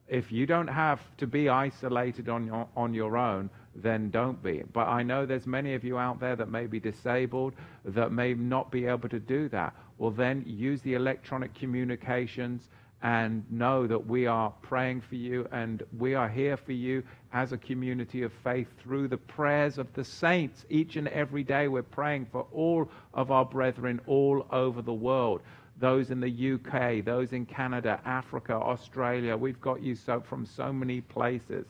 If you don't have to be isolated on your, on your own, then don't be. But I know there's many of you out there that may be disabled, that may not be able to do that. Well, then use the electronic communications and know that we are praying for you and we are here for you as a community of faith through the prayers of the saints. Each and every day we're praying for all of our brethren all over the world. Those in the UK, those in Canada, Africa, Australia. We've got you so from so many places.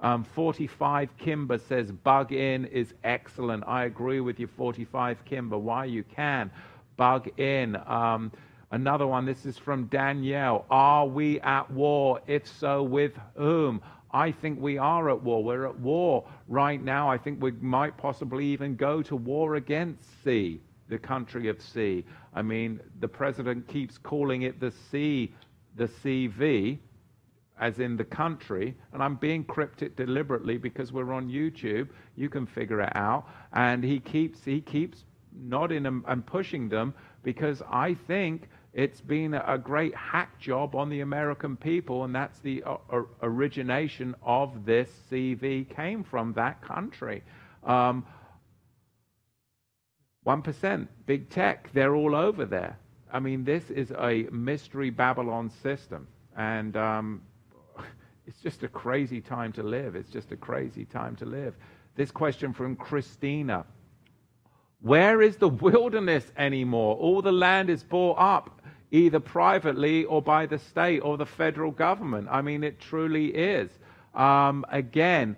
Um, 45 Kimber says bug in is excellent. I agree with you, 45 Kimber. Why you can bug in. Um, another one, this is from Danielle. Are we at war? If so, with whom? I think we are at war. We're at war right now. I think we might possibly even go to war against C, the country of C. I mean, the president keeps calling it the C, the CV, as in the country, and I'm being cryptic deliberately because we're on YouTube. You can figure it out. And he keeps he keeps nodding and, and pushing them because I think it's been a great hack job on the American people, and that's the uh, origination of this CV came from that country. Um, 1%, big tech, they're all over there. I mean, this is a mystery Babylon system. And um, it's just a crazy time to live. It's just a crazy time to live. This question from Christina Where is the wilderness anymore? All the land is bought up either privately or by the state or the federal government. I mean, it truly is. Um, again,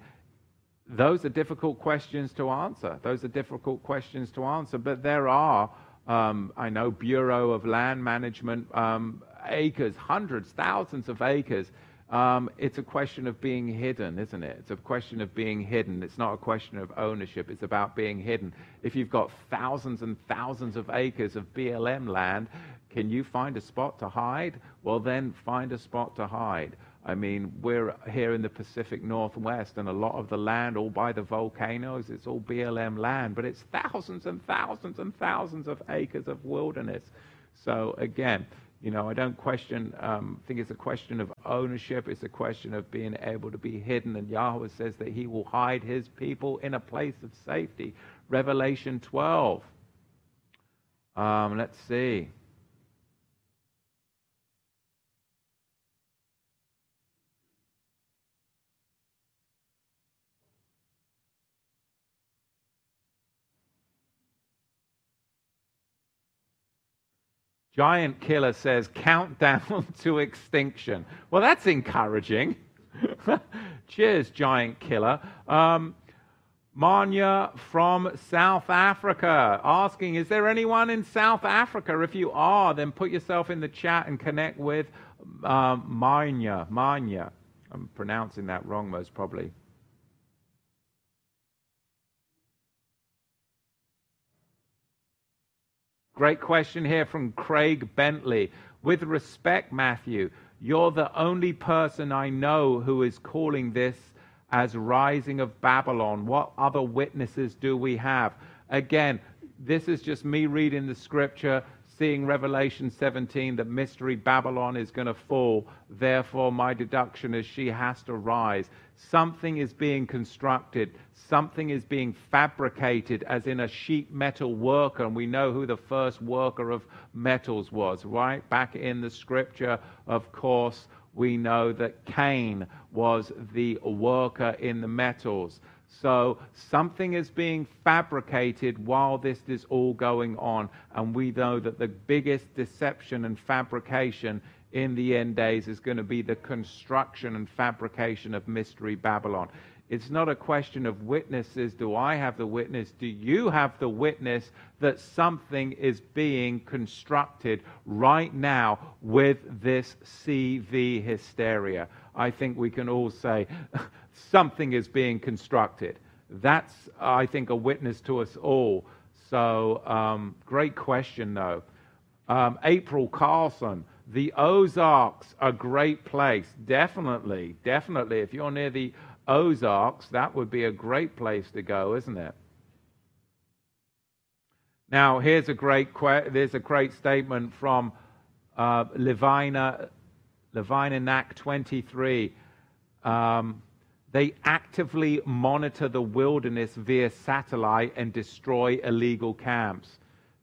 those are difficult questions to answer. Those are difficult questions to answer, but there are, um, I know, Bureau of Land Management, um, acres, hundreds, thousands of acres um, it's a question of being hidden, isn't it? It's a question of being hidden. It's not a question of ownership. It's about being hidden. If you've got thousands and thousands of acres of BLM land, can you find a spot to hide? Well, then find a spot to hide. I mean, we're here in the Pacific Northwest, and a lot of the land, all by the volcanoes, it's all BLM land, but it's thousands and thousands and thousands of acres of wilderness. So, again, you know, I don't question, um, think it's a question of ownership. It's a question of being able to be hidden. And Yahweh says that he will hide his people in a place of safety. Revelation 12. Um, let's see. Giant Killer says, countdown to extinction. Well, that's encouraging. Cheers, Giant Killer. Um, Manya from South Africa asking, Is there anyone in South Africa? If you are, then put yourself in the chat and connect with um, Manya. Manya. I'm pronouncing that wrong, most probably. Great question here from Craig Bentley. With respect, Matthew, you're the only person I know who is calling this as rising of Babylon. What other witnesses do we have? Again, this is just me reading the scripture, seeing Revelation 17 that mystery Babylon is going to fall. Therefore, my deduction is she has to rise. Something is being constructed something is being fabricated as in a sheet metal worker, and we know who the first worker of metals was, right? Back in the scripture, of course, we know that Cain was the worker in the metals. So something is being fabricated while this is all going on, and we know that the biggest deception and fabrication in the end days is going to be the construction and fabrication of Mystery Babylon. It's not a question of witnesses. Do I have the witness? Do you have the witness that something is being constructed right now with this CV hysteria? I think we can all say something is being constructed. That's, I think, a witness to us all. So, um, great question, though. Um, April Carlson, the Ozarks, a great place. Definitely, definitely. If you're near the Ozarks, that would be a great place to go, isn't it? Now, here's a great there's a great statement from uh, Levina, Levina 23. Um, they actively monitor the wilderness via satellite and destroy illegal camps.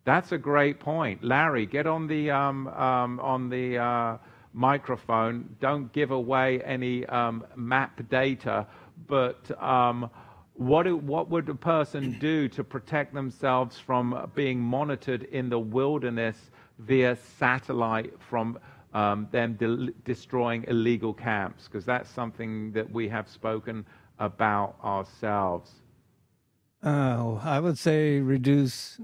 That's a great point, Larry. Get on the um, um, on the uh, microphone. Don't give away any um, map data, but um, what, what would a person do to protect themselves from being monitored in the wilderness via satellite from um, them de- destroying illegal camps? Because that's something that we have spoken about ourselves. Uh, I would say reduce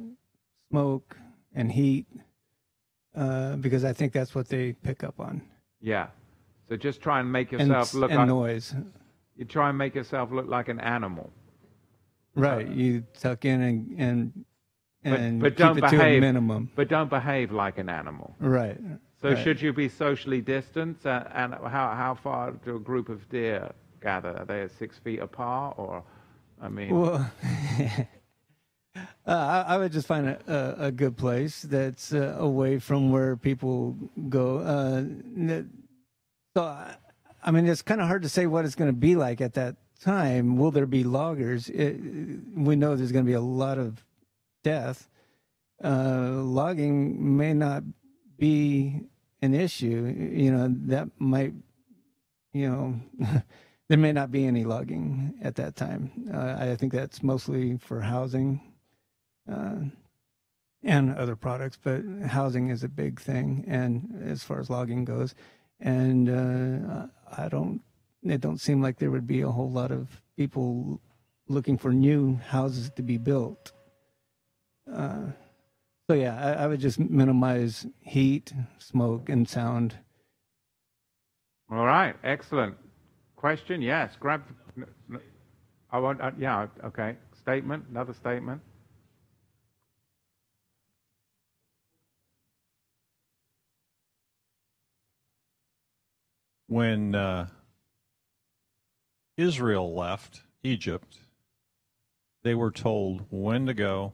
smoke and heat uh, because I think that's what they pick up on. Yeah. So just try and make yourself and, look and like noise. You try and make yourself look like an animal. Right. You tuck in and and and but keep don't it to a minimum. But don't behave like an animal. Right. So right. should you be socially distanced? Uh, and how how far do a group of deer gather? Are they six feet apart, or I mean, Well, uh, I, I would just find a, a, a good place that's uh, away from where people go. Uh, so, I, I mean, it's kind of hard to say what it's going to be like at that time. Will there be loggers? It, we know there's going to be a lot of death. Uh, logging may not be an issue. You know, that might, you know, there may not be any logging at that time. Uh, I think that's mostly for housing uh, and other products, but housing is a big thing, and as far as logging goes, and uh, I don't. It don't seem like there would be a whole lot of people looking for new houses to be built. So yeah, I, I would just minimize heat, smoke, and sound. all right, excellent question. Yes, grab. I want. Uh, yeah, okay. Statement. Another statement. when uh, Israel left Egypt, they were told when to go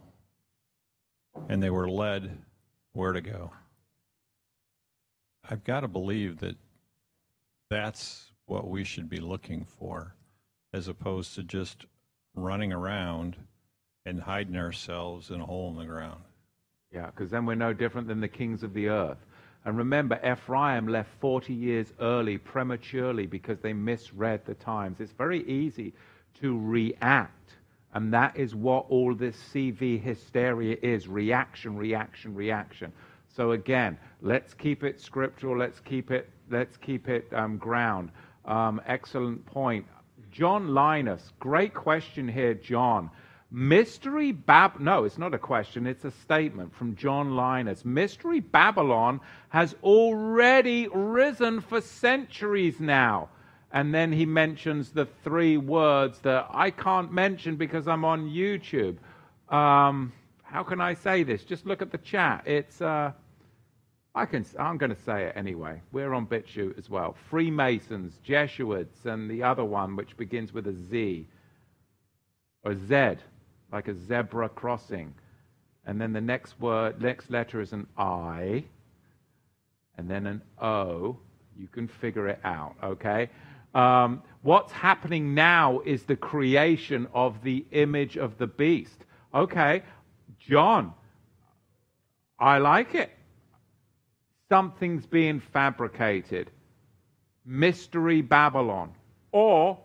and they were led where to go. I've got to believe that that's what we should be looking for as opposed to just running around and hiding ourselves in a hole in the ground. Yeah, because then we're no different than the kings of the earth. And remember, Ephraim left 40 years early, prematurely, because they misread the times. It's very easy to react. And that is what all this CV hysteria is reaction, reaction, reaction. So again, let's keep it scriptural. Let's keep it. Let's keep it um, ground. Um, excellent point, John Linus. Great question here, John. Mystery Bab. No, it's not a question. It's a statement from John Linus. Mystery Babylon has already risen for centuries now. And then he mentions the three words that I can't mention because I'm on YouTube. Um, how can I say this? Just look at the chat. It's. Uh, I can, I'm going to say it anyway. We're on BitChute as well. Freemasons, Jesuits, and the other one, which begins with a Z or Z, like a zebra crossing. And then the next word, next letter is an I, and then an O. You can figure it out, okay? Um, what's happening now is the creation of the image of the beast. Okay, John, I like it something's being fabricated. Mystery Babylon. Or,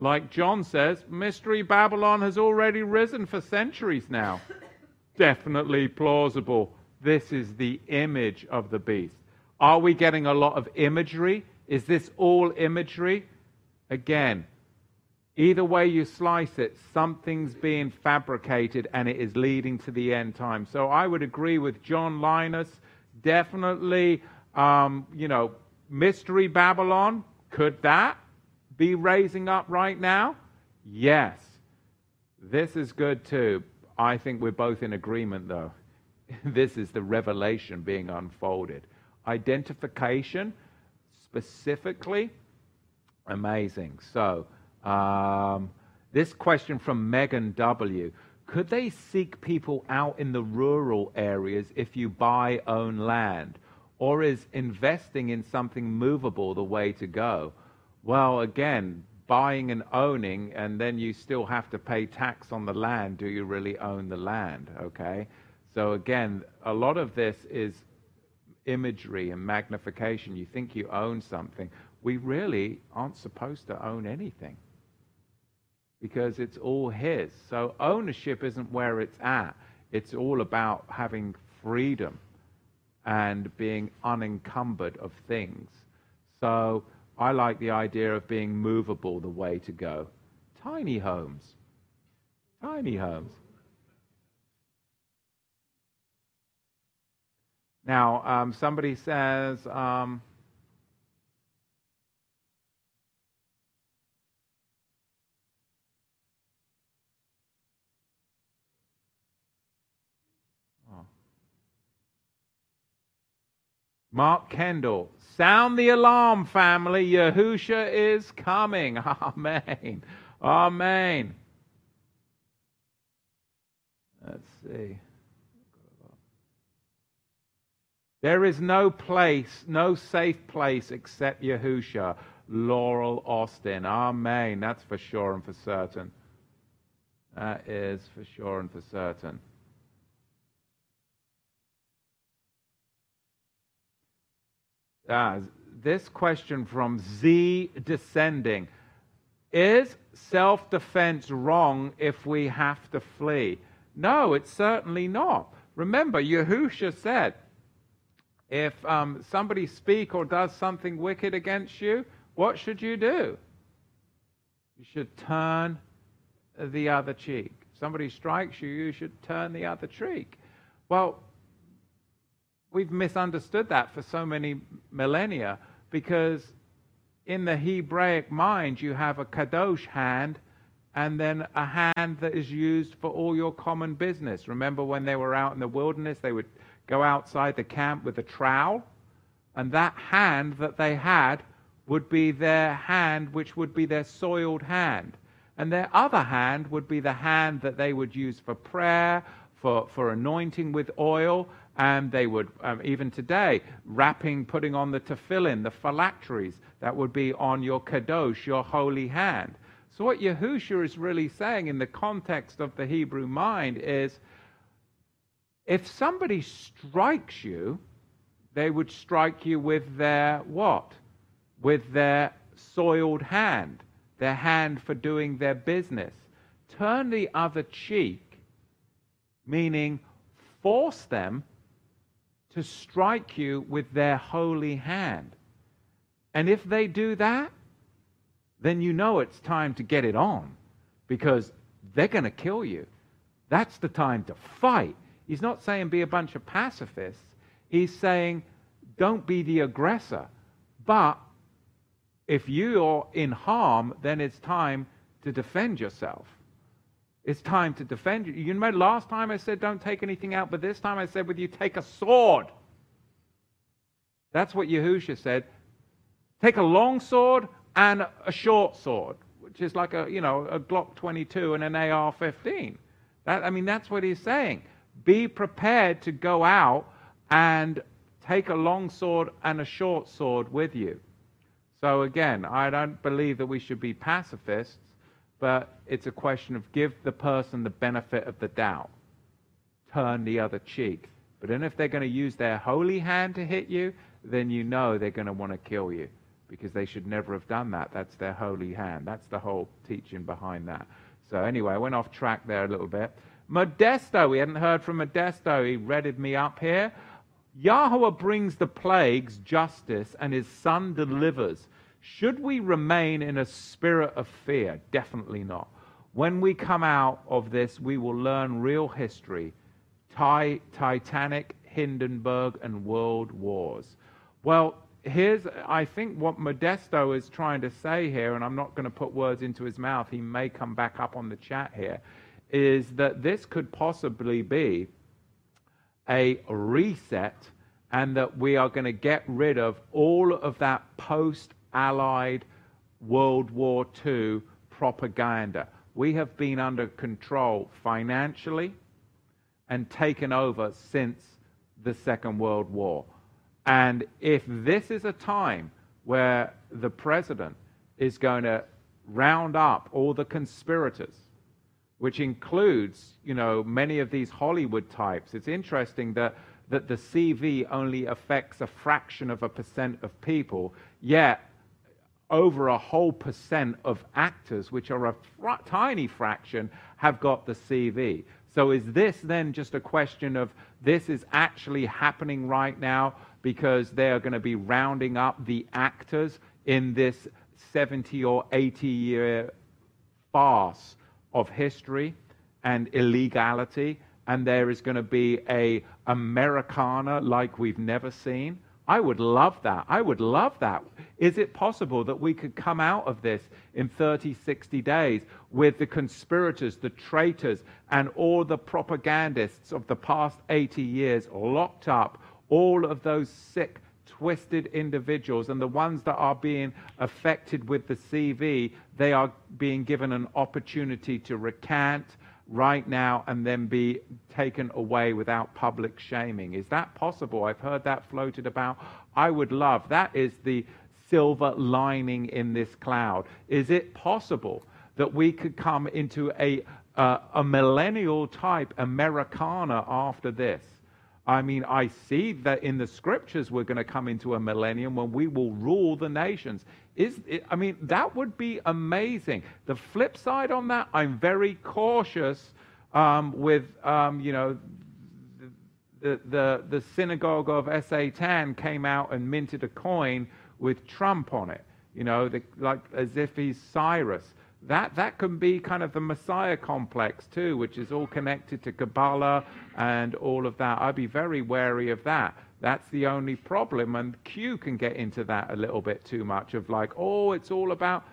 like John says, Mystery Babylon has already risen for centuries now. Definitely plausible. This is the image of the beast. Are we getting a lot of imagery? Is this all imagery? Again, either way you slice it, something's being fabricated and it is leading to the end time. So I would agree with John Linus definitely, um, you know, Mystery Babylon. Could that be raising up right now? Yes. This is good too. I think we're both in agreement though. this is the revelation being unfolded. Identification, specifically, amazing. So, um, this question from Megan W. Could they seek people out in the rural areas if you buy own land? Or is investing in something movable the way to go? Well, again, buying and owning, and then you still have to pay tax on the land. Do you really own the land? Okay. So, again, a lot of this is imagery and magnification. You think you own something. We really aren't supposed to own anything because it's all his. So ownership isn't where it's at. It's all about having freedom and being unencumbered of things. So I like the idea of being movable, the way to go. Tiny homes. Tiny homes. Now, um, somebody says, um. Oh. Mark Kendall, sound the alarm, family. Yahusha is coming. Amen. Amen. Let's see. There is no place, no safe place except Yahusha. Laurel Austin. Amen. That's for sure and for certain. That is for sure and for certain. Ah, this question from Z Descending Is self defense wrong if we have to flee? No, it's certainly not. Remember, Yahusha said, if um, somebody speak or does something wicked against you, what should you do? You should turn the other cheek. If somebody strikes you, you should turn the other cheek. Well, we've misunderstood that for so many millennia because in the Hebraic mind, you have a kadosh hand and then a hand that is used for all your common business. Remember when they were out in the wilderness, they would go outside the camp with a trowel, and that hand that they had would be their hand, which would be their soiled hand. And their other hand would be the hand that they would use for prayer, for, for anointing with oil, and they would, um, even today, wrapping, putting on the tefillin, the phylacteries, that would be on your kadosh, your holy hand. So, what Yahushua is really saying in the context of the Hebrew mind is if somebody strikes you, they would strike you with their what? With their soiled hand, their hand for doing their business. Turn the other cheek, meaning force them to strike you with their holy hand. And if they do that, then you know it's time to get it on because they're going to kill you. That's the time to fight. He's not saying be a bunch of pacifists. He's saying don't be the aggressor. But if you're in harm, then it's time to defend yourself. It's time to defend you. You remember last time I said don't take anything out, but this time I said with you take a sword. That's what Yahusha said. Take a long sword and a short sword, which is like a you know a Glock 22 and an AR-15. That, I mean that's what he's saying. Be prepared to go out and take a long sword and a short sword with you. So again, I don't believe that we should be pacifists but it's a question of give the person the benefit of the doubt. Turn the other cheek. But then if they're going to use their holy hand to hit you, then you know they're going to want to kill you because they should never have done that. That's their holy hand. That's the whole teaching behind that. So anyway, I went off track there a little bit. Modesto, we hadn't heard from Modesto. He readed me up here. Yahweh brings the plagues, justice, and his son delivers. Should we remain in a spirit of fear? Definitely not. When we come out of this, we will learn real history Titanic, Hindenburg, and world wars. Well, here's, I think, what Modesto is trying to say here, and I'm not going to put words into his mouth, he may come back up on the chat here, is that this could possibly be a reset and that we are going to get rid of all of that post Allied World War II propaganda. We have been under control financially and taken over since the Second World War. And if this is a time where the president is going to round up all the conspirators, which includes, you know, many of these Hollywood types, it's interesting that, that the CV only affects a fraction of a percent of people, yet over a whole percent of actors, which are a fr- tiny fraction, have got the CV. So is this then just a question of this is actually happening right now because they are going to be rounding up the actors in this 70 or 80 year farce of history and illegality and there is going to be a americana like we've never seen I would love that. I would love that. Is it possible that we could come out of this in 30, 60 days with the conspirators, the traitors, and all the propagandists of the past 80 years locked up, all of those sick, twisted individuals, and the ones that are being affected with the CV, they are being given an opportunity to recant right now and then be taken away without public shaming. Is that possible? I've heard that floated about. I would love that is the silver lining in this cloud. Is it possible that we could come into a uh, a millennial type Americana after this? I mean, I see that in the scriptures we're going to come into a millennium when we will rule the nations. Is it, I mean, that would be amazing. The flip side on that, I'm very cautious um, with, um, you know, the, the, the synagogue of Satan came out and minted a coin with Trump on it, you know, the, like as if he's Cyrus. That, that can be kind of the Messiah complex too, which is all connected to Kabbalah and all of that. I'd be very wary of that. That's the only problem. And Q can get into that a little bit too much of like, oh, it's all about.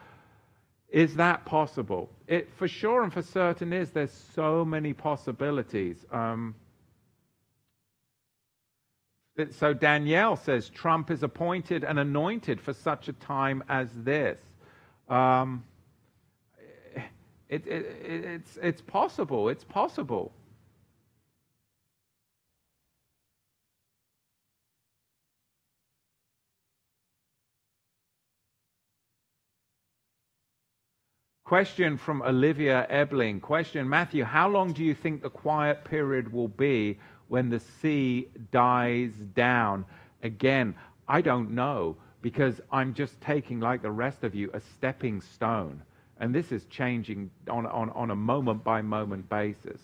Is that possible? It for sure and for certain is. There's so many possibilities. Um, so Danielle says Trump is appointed and anointed for such a time as this. Um, it, it, it's, it's possible. It's possible. Question from Olivia Ebling. Question Matthew, how long do you think the quiet period will be when the sea dies down? Again, I don't know because I'm just taking, like the rest of you, a stepping stone. And this is changing on, on, on a moment by moment basis.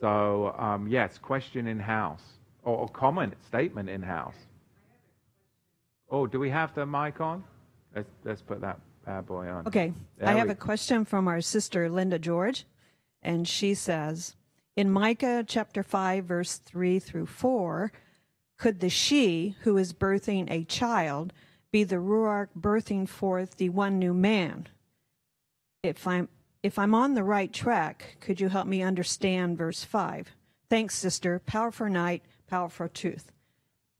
So, um, yes, question in house or, or comment, statement in house. Oh, do we have the mic on? Let's, let's put that bad boy on. Okay. There I have we- a question from our sister Linda George, and she says In Micah chapter 5, verse 3 through 4, could the she who is birthing a child be the Ruach birthing forth the one new man? If I'm if I'm on the right track, could you help me understand verse 5? Thanks, sister. Powerful night, powerful truth.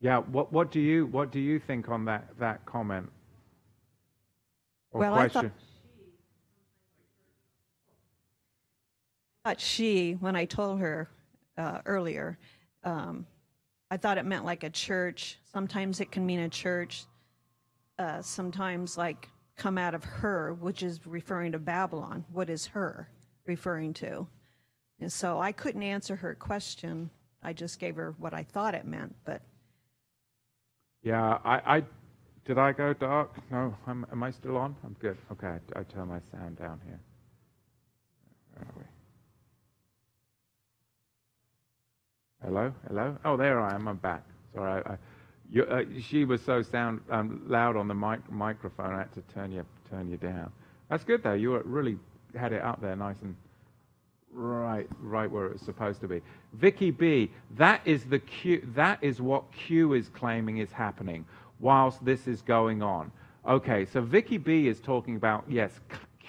Yeah, what, what, do you, what do you think on that, that comment? Or Well, I thought- question? thought she, when I told her uh, earlier, um, I thought it meant like a church. Sometimes it can mean a church. Uh, sometimes like come out of her, which is referring to Babylon. What is her referring to? And so I couldn't answer her question. I just gave her what I thought it meant. But Yeah, I, I did I go dark? No, I'm, am I still on? I'm good. Okay, I, I turn my sound down here. Where are we? Hello, hello. Oh, there I am. I'm back. Sorry, I, I, you, uh, she was so sound um, loud on the mic, microphone. I had to turn you turn you down. That's good though. You really had it up there, nice and right, right where it's supposed to be. Vicky B, that is the Q. That is what Q is claiming is happening whilst this is going on. Okay, so Vicky B is talking about yes,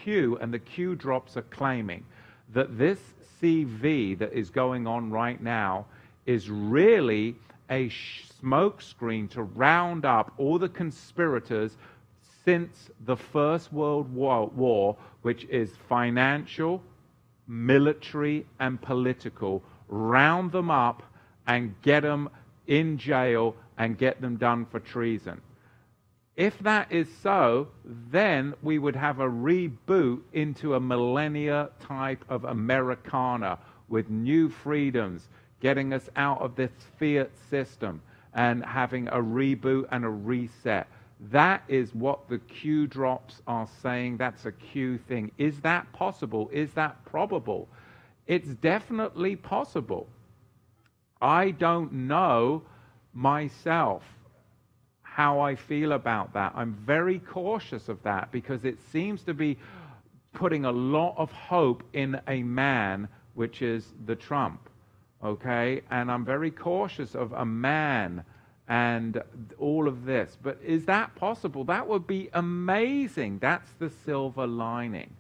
Q, and the Q drops are claiming that this CV that is going on right now is really a smokescreen to round up all the conspirators since the First World War, which is financial, military, and political, round them up and get them in jail and get them done for treason. If that is so, then we would have a reboot into a millennia type of Americana with new freedoms, getting us out of this fiat system and having a reboot and a reset. That is what the Q drops are saying. That's a Q thing. Is that possible? Is that probable? It's definitely possible. I don't know myself how I feel about that. I'm very cautious of that because it seems to be putting a lot of hope in a man, which is the Trump. Okay? And I'm very cautious of a man and all of this. But is that possible? That would be amazing. That's the silver lining.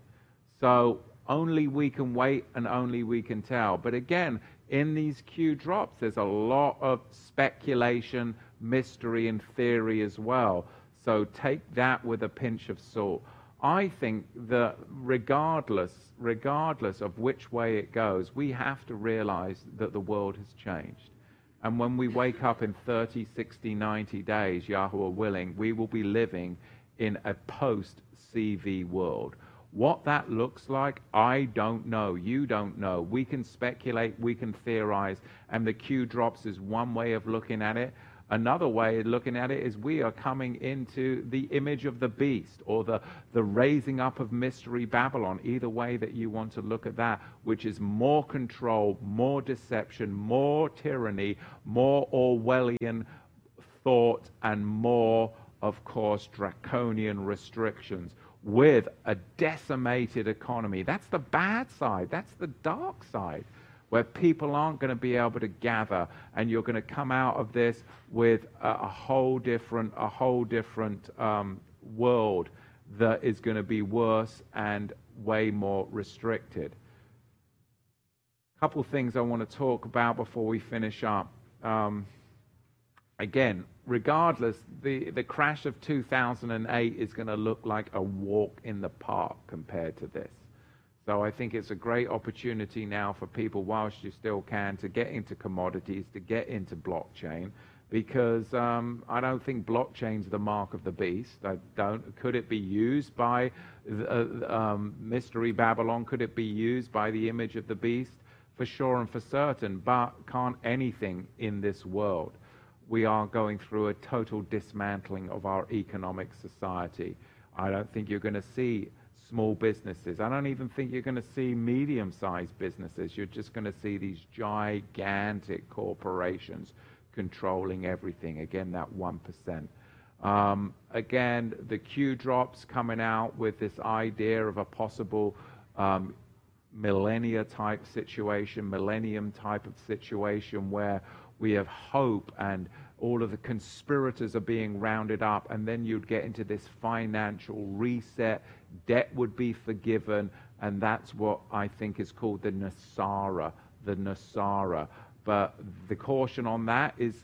So only we can wait and only we can tell. But again, in these Q drops, there's a lot of speculation, mystery and theory as well. So take that with a pinch of salt. I think that regardless, regardless of which way it goes, we have to realize that the world has changed. And when we wake up in 30, 60, 90 days, Yahweh willing, we will be living in a post CV world. What that looks like, I don't know. You don't know. We can speculate, we can theorize, and the Q drops is one way of looking at it. Another way of looking at it is we are coming into the image of the beast or the, the raising up of mystery Babylon, either way that you want to look at that, which is more control, more deception, more tyranny, more Orwellian thought, and more, of course, draconian restrictions with a decimated economy. That's the bad side, that's the dark side where people aren't going to be able to gather, and you're going to come out of this with a, a whole different, a whole different um, world that is going to be worse and way more restricted. A couple things I want to talk about before we finish up. Um, again, regardless, the, the crash of 2008 is going to look like a walk in the park compared to this. So I think it's a great opportunity now for people, whilst you still can, to get into commodities, to get into blockchain, because um, I don't think blockchain's the mark of the beast. I don't. Could it be used by uh, um, Mystery Babylon? Could it be used by the image of the beast? For sure and for certain. But can't anything in this world. We are going through a total dismantling of our economic society. I don't think you're going to see small businesses. I don't even think you're going to see medium sized businesses. You're just going to see these gigantic corporations controlling everything. Again, that 1%. Um, again, the Q drops coming out with this idea of a possible um, millennia type situation, millennium type of situation where we have hope and all of the conspirators are being rounded up, and then you'd get into this financial reset debt would be forgiven, and that's what I think is called the NESARA, the NESARA. But the caution on that is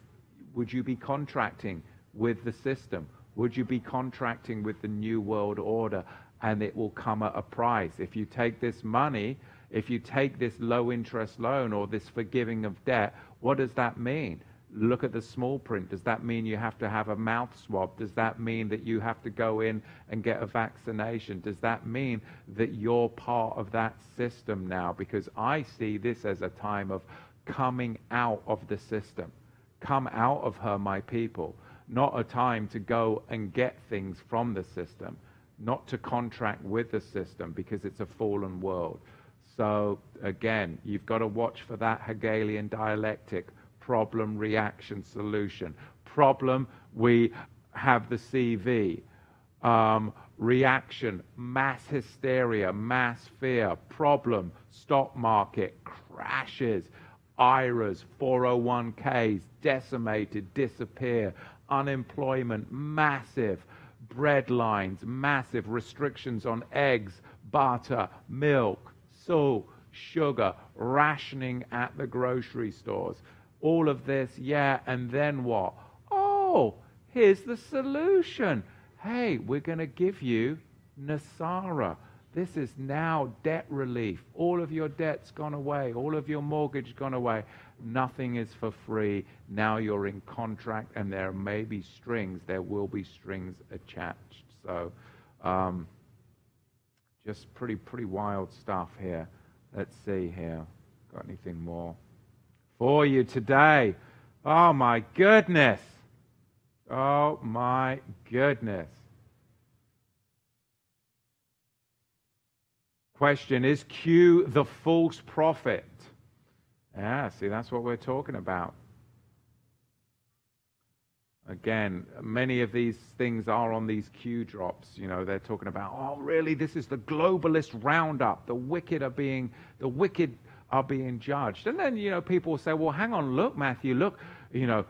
would you be contracting with the system? Would you be contracting with the New World Order? And it will come at a price. If you take this money, if you take this low interest loan or this forgiving of debt, what does that mean? Look at the small print. Does that mean you have to have a mouth swab? Does that mean that you have to go in and get a vaccination? Does that mean that you're part of that system now? Because I see this as a time of coming out of the system. Come out of her, my people. Not a time to go and get things from the system, not to contract with the system because it's a fallen world. So, again, you've got to watch for that Hegelian dialectic problem, reaction, solution. Problem, we have the CV. Um, reaction, mass hysteria, mass fear. Problem, stock market crashes. IRAs, 401ks decimated, disappear. Unemployment massive. Bread lines massive. Restrictions on eggs, butter, milk, salt, sugar, rationing at the grocery stores all of this, yeah, and then what? Oh, here's the solution. Hey, we're going to give you NESARA. This is now debt relief. All of your debt's gone away. All of your mortgage gone away. Nothing is for free. Now you're in contract, and there may be strings. There will be strings attached. So, um, just pretty, pretty wild stuff here. Let's see here. Got anything more? For you today. Oh my goodness. Oh my goodness. Question Is Q the false prophet? Yeah, see, that's what we're talking about. Again, many of these things are on these Q drops. You know, they're talking about, oh, really, this is the globalist roundup. The wicked are being, the wicked are being judged. And then, you know, people will say, well, hang on, look, Matthew, look, you know,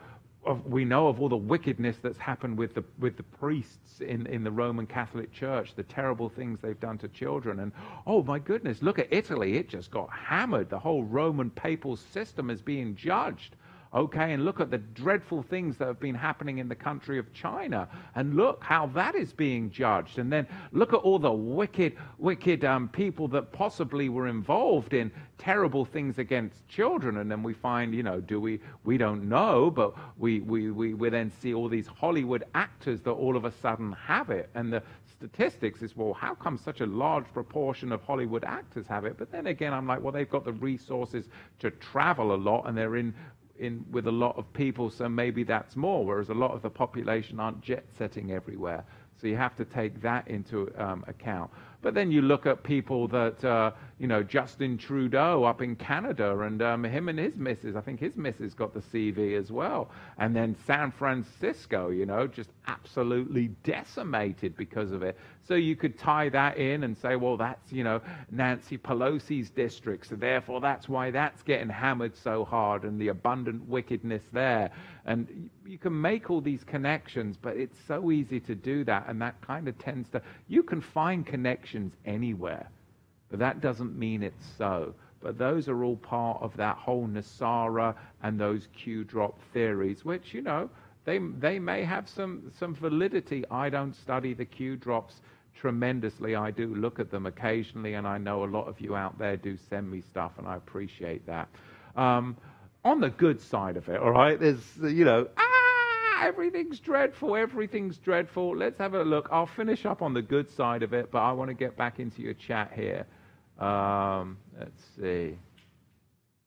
we know of all the wickedness that's happened with the, with the priests in, in the Roman Catholic Church, the terrible things they've done to children. And oh my goodness, look at Italy. It just got hammered. The whole Roman papal system is being judged. Okay, and look at the dreadful things that have been happening in the country of China, and look how that is being judged. And then look at all the wicked, wicked um, people that possibly were involved in terrible things against children. And then we find, you know, do we? We don't know, but we we we, we then see all these Hollywood actors that all of a sudden have it, and the statistics is, well, how come such a large proportion of Hollywood actors have it? But then again, I'm like, well, they've got the resources to travel a lot and they're in in with a lot of people, so maybe that's more. Whereas a lot of the population aren't jet setting everywhere, so you have to take that into um, account. But then you look at people that, uh, you know, Justin Trudeau up in Canada and um, him and his missus, I think his missus got the CV as well. And then San Francisco, you know, just absolutely decimated because of it. So you could tie that in and say, well, that's, you know, Nancy Pelosi's district. So therefore, that's why that's getting hammered so hard and the abundant wickedness there. And you can make all these connections, but it's so easy to do that. And that kind of tends to, you can find connections anywhere, but that doesn't mean it's so. But those are all part of that whole NESARA and those Q drop theories, which, you know, they, they may have some, some validity. I don't study the Q drops tremendously. I do look at them occasionally, and I know a lot of you out there do send me stuff, and I appreciate that. Um, on the good side of it, all right, there's, you know, ah, everything's dreadful, everything's dreadful. Let's have a look. I'll finish up on the good side of it, but I want to get back into your chat here. Um, let's see.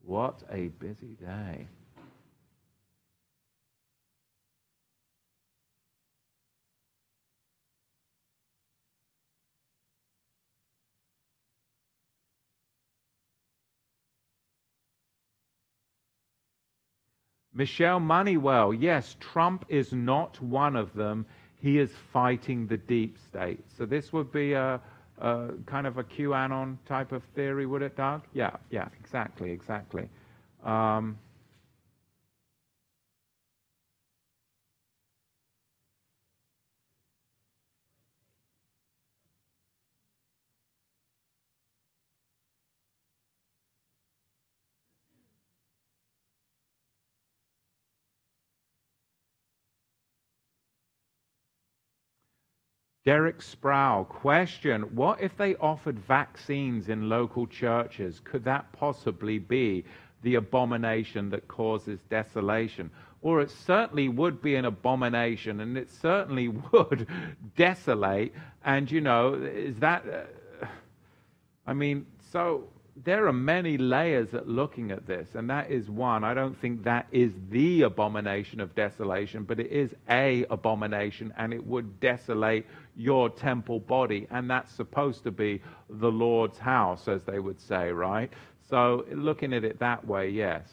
What a busy day. Michelle Moneywell, yes, Trump is not one of them. He is fighting the deep state. So this would be a, a kind of a QAnon type of theory, would it, Doug? Yeah, yeah, exactly, exactly. Um, Derek Sproul, question What if they offered vaccines in local churches? Could that possibly be the abomination that causes desolation? Or it certainly would be an abomination and it certainly would desolate. And, you know, is that. Uh, I mean, so there are many layers at looking at this, and that is one. I don't think that is the abomination of desolation, but it is a abomination, and it would desolate your temple body, and that's supposed to be the Lord's house, as they would say, right? So, looking at it that way, yes.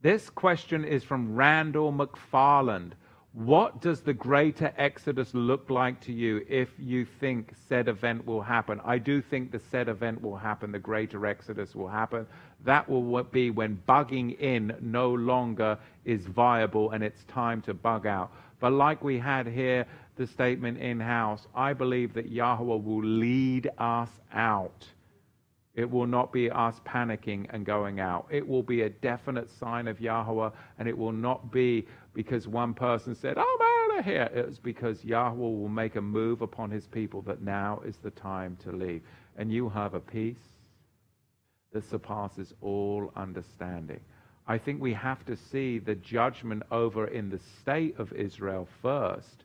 This question is from Randall McFarland. What does the greater Exodus look like to you if you think said event will happen? I do think the said event will happen, the greater Exodus will happen. That will be when bugging in no longer is viable and it's time to bug out. But like we had here, the statement in house, I believe that Yahweh will lead us out. It will not be us panicking and going out. It will be a definite sign of Yahweh, and it will not be because one person said, oh, I'm out of here. It was because Yahweh will make a move upon his people that now is the time to leave. And you have a peace that surpasses all understanding. I think we have to see the judgment over in the state of Israel first.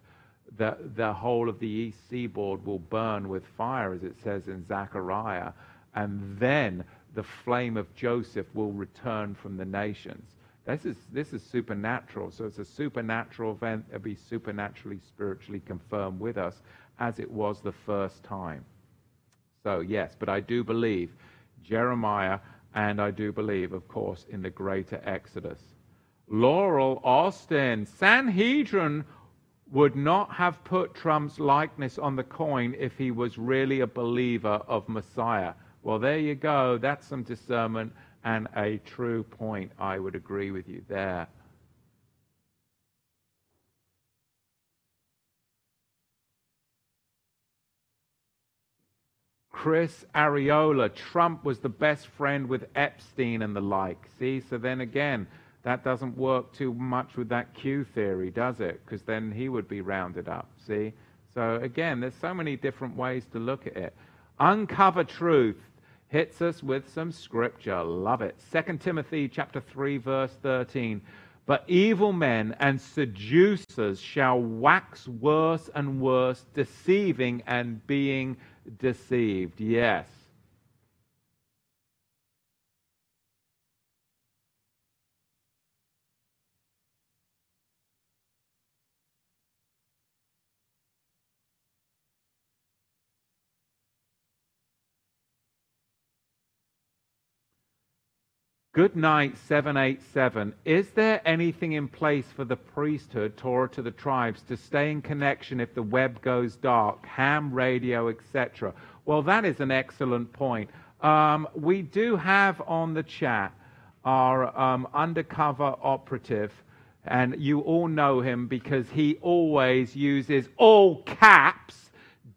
That the whole of the east seaboard will burn with fire, as it says in Zechariah, and then the flame of Joseph will return from the nations. This is, this is supernatural. So it's a supernatural event. It'll be supernaturally, spiritually confirmed with us as it was the first time. So, yes, but I do believe Jeremiah, and I do believe, of course, in the greater Exodus. Laurel Austin, Sanhedrin would not have put Trump's likeness on the coin if he was really a believer of Messiah. Well, there you go. That's some discernment and a true point. I would agree with you there. Chris Arreola, Trump was the best friend with Epstein and the like. See, so then again, that doesn't work too much with that Q theory, does it? Because then he would be rounded up. See? So again, there's so many different ways to look at it. Uncover truth hits us with some scripture. Love it. 2 Timothy chapter 3 verse 13. But evil men and seducers shall wax worse and worse, deceiving and being deceived. Yes. Good night, 787. Is there anything in place for the priesthood, Torah to the tribes, to stay in connection if the web goes dark, ham radio, etc.? Well, that is an excellent point. Um, we do have on the chat our um, undercover operative, and you all know him because he always uses all caps.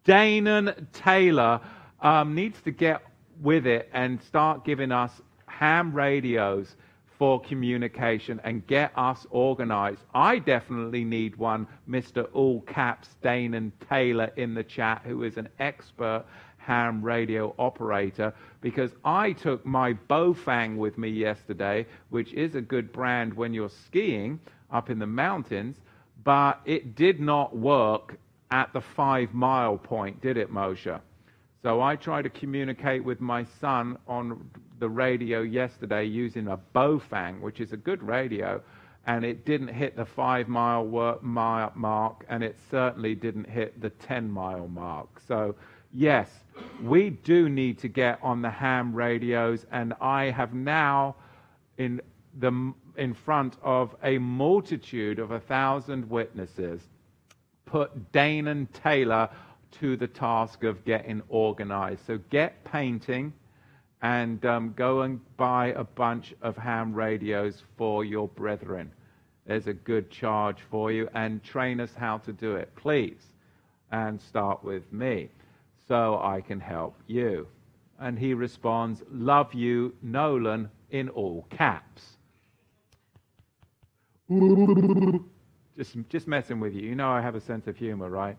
Danon Taylor um, needs to get with it and start giving us ham radios for communication and get us organized. I definitely need one, Mr. All Caps Danon Taylor in the chat, who is an expert ham radio operator, because I took my Baofeng with me yesterday, which is a good brand when you're skiing up in the mountains, but it did not work at the five mile point, did it, Moshe? So I tried to communicate with my son on the radio yesterday using a Baofeng, which is a good radio, and it didn't hit the five mile mark, and it certainly didn't hit the 10 mile mark. So, yes, we do need to get on the ham radios, and I have now, in, the, in front of a multitude of a thousand witnesses, put Danon Taylor to the task of getting organized. So get painting and um, go and buy a bunch of ham radios for your brethren. There's a good charge for you, and train us how to do it, please. And start with me so I can help you. And he responds, Love you, Nolan, in all caps. just, just messing with you. You know I have a sense of humor, right?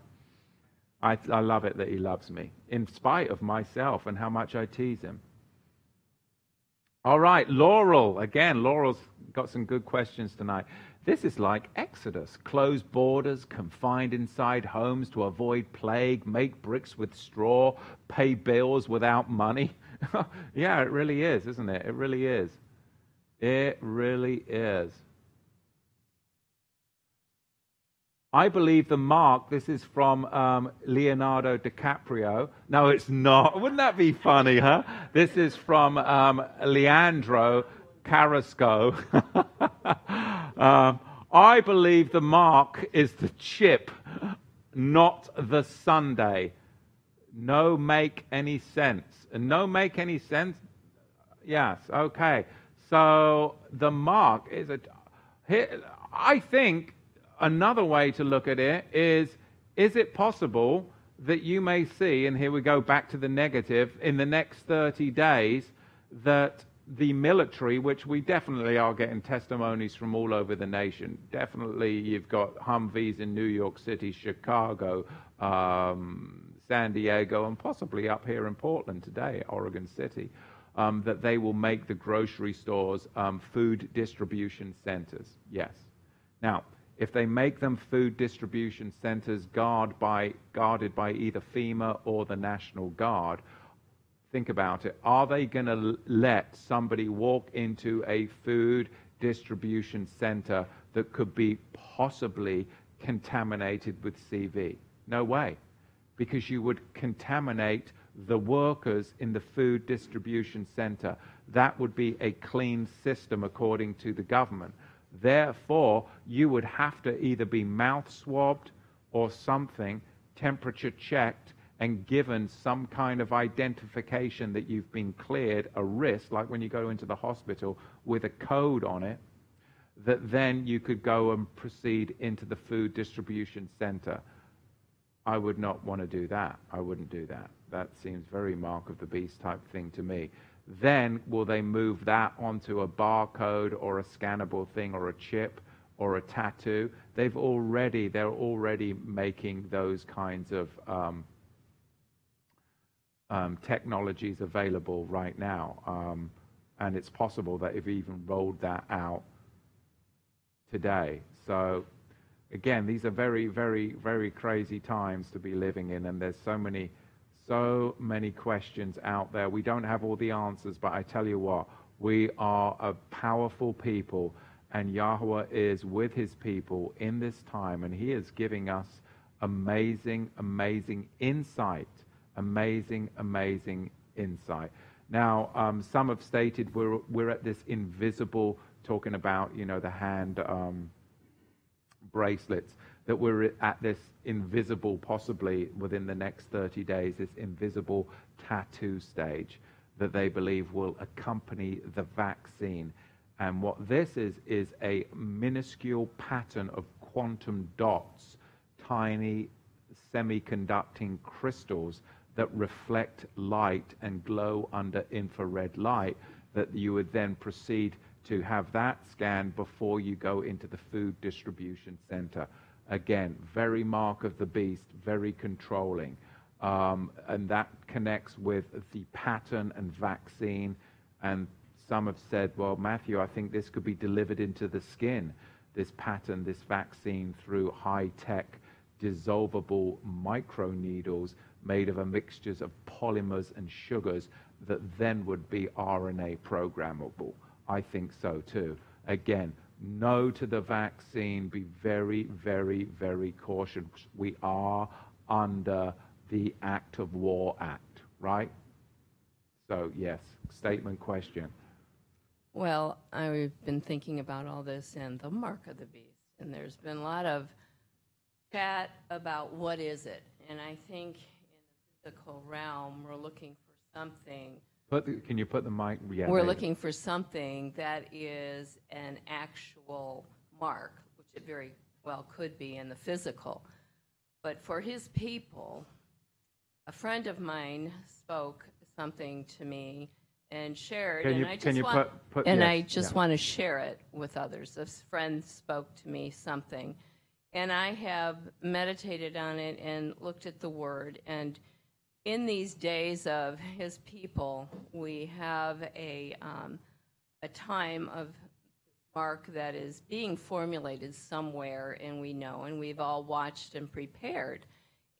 I, I love it that he loves me, in spite of myself and how much I tease him. All right, Laurel. Again, Laurel's got some good questions tonight. This is like Exodus close borders, confined inside homes to avoid plague, make bricks with straw, pay bills without money. yeah, it really is, isn't it? It really is. It really is. I believe the mark, this is from um, Leonardo DiCaprio. No, it's not. Wouldn't that be funny, huh? This is from um, Leandro Carrasco. um, I believe the mark is the chip, not the Sunday. No make any sense. No make any sense? Yes, okay. So the mark is a. I think Another way to look at it is is it possible that you may see, and here we go back to the negative, in the next 30 days, that the military, which we definitely are getting testimonies from all over the nation. Definitely, you've got Humvees in New York City, Chicago, um, San Diego, and possibly up here in Portland today, Oregon City, um, that they will make the grocery stores um, food distribution centers. Yes. Now, if they make them food distribution centers guard by, guarded by either FEMA or the National Guard, think about it. Are they going to let somebody walk into a food distribution center that could be possibly contaminated with CV? No way. Because you would contaminate the workers in the food distribution center. That would be a clean system according to the government. Therefore, you would have to either be mouth swabbed or something, temperature checked, and given some kind of identification that you've been cleared, a wrist, like when you go into the hospital with a code on it, that then you could go and proceed into the food distribution center. I would not want to do that. I wouldn't do that. That seems very mark of the beast type thing to me. Then will they move that onto a barcode or a scannable thing or a chip or a tattoo? They've already they're already making those kinds of um, um, technologies available right now, um, and it's possible that if even rolled that out today. So again, these are very, very, very crazy times to be living in, and there's so many, so many questions out there. We don't have all the answers, but I tell you what, we are a powerful people, and Yahweh is with his people in this time, and he is giving us amazing, amazing insight. Amazing, amazing insight. Now, um, some have stated we're, we're at this invisible, talking about, you know, the hand. Um, bracelets, that we're at this invisible, possibly within the next 30 days, this invisible tattoo stage that they believe will accompany the vaccine. And what this is, is a minuscule pattern of quantum dots, tiny semiconducting crystals that reflect light and glow under infrared light that you would then proceed to have that scanned before you go into the food distribution center. Again, very mark of the beast, very controlling. Um, and that connects with the pattern and vaccine. And some have said, well, Matthew, I think this could be delivered into the skin, this pattern, this vaccine, through high tech dissolvable microneedles made of a mixtures of polymers and sugars that then would be RNA programmable. I think so too. Again, no to the vaccine. Be very, very, very cautious. We are under the Act of War Act, right? So, yes, statement question. Well, I've been thinking about all this and the mark of the beast, and there's been a lot of chat about what is it. And I think in the physical realm, we're looking for something Put the, can you put the mic? Yeah, We're looking for something that is an actual mark, which it very well could be in the physical. But for his people, a friend of mine spoke something to me and shared, Can and you- I can just you want, put- put- and yes, I just yeah. want to share it with others. This friend spoke to me something, and I have meditated on it and looked at the word, and in these days of his people, we have a, um, a time of mark that is being formulated somewhere, and we know, and we've all watched and prepared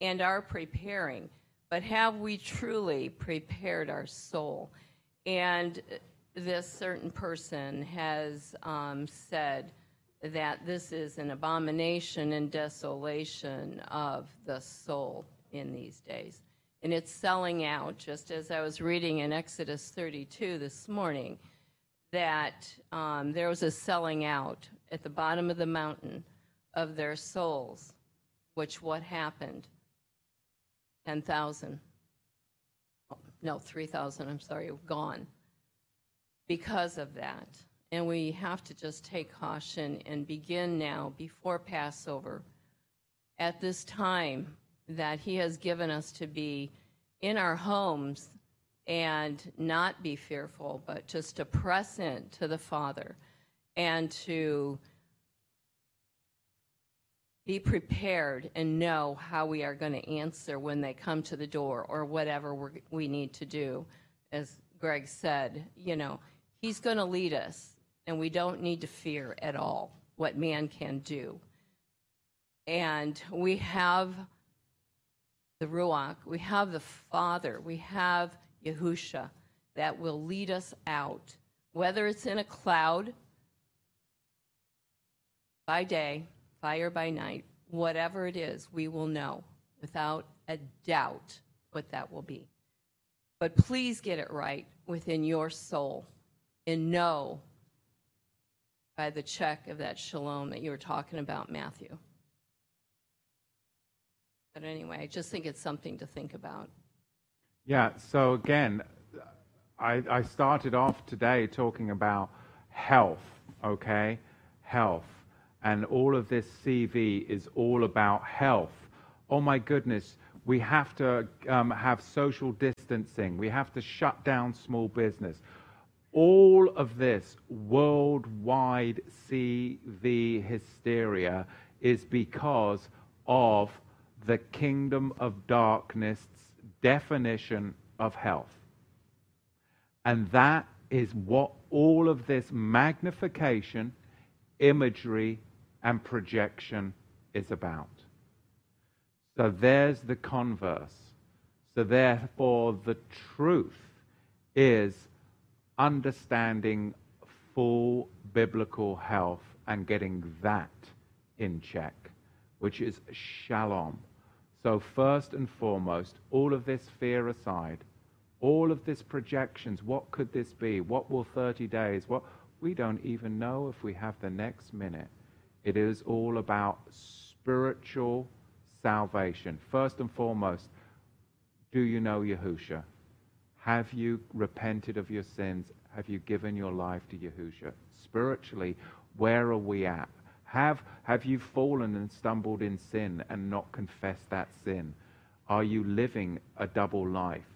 and are preparing. But have we truly prepared our soul? And this certain person has um, said that this is an abomination and desolation of the soul in these days and it's selling out, just as I was reading in Exodus 32 this morning, that um, there was a selling out at the bottom of the mountain of their souls, which what happened? 10,000. No, 3,000, I'm sorry, gone because of that. And we have to just take caution and begin now before Passover at this time that He has given us to be in our homes and not be fearful, but just to press in to the Father and to be prepared and know how we are going to answer when they come to the door or whatever we need to do. As Greg said, you know, He's going to lead us, and we don't need to fear at all what man can do. And we have the Ruach, we have the Father, we have Yahusha that will lead us out, whether it's in a cloud by day, fire by night, whatever it is, we will know without a doubt what that will be. But please get it right within your soul and know by the check of that shalom that you were talking about, Matthew. But anyway, I just think it's something to think about. Yeah, so again, I, I started off today talking about health, okay? Health. And all of this CV is all about health oh my goodness, we have to um, have social distancing, we have to shut down small business. All of this worldwide CV hysteria is because of the kingdom of darkness definition of health. And that is what all of this magnification, imagery, and projection is about. So there's the converse. So therefore, the truth is understanding full biblical health and getting that in check, which is shalom. So, first and foremost, all of this fear aside, all of this projections, what could this be? What will 30 days? What we don't even know if we have the next minute. It is all about spiritual salvation. First and foremost, do you know Yahusha? Have you repented of your sins? Have you given your life to Yahusha? Spiritually, where are we at? Have, have you fallen and stumbled in sin and not confessed that sin? Are you living a double life?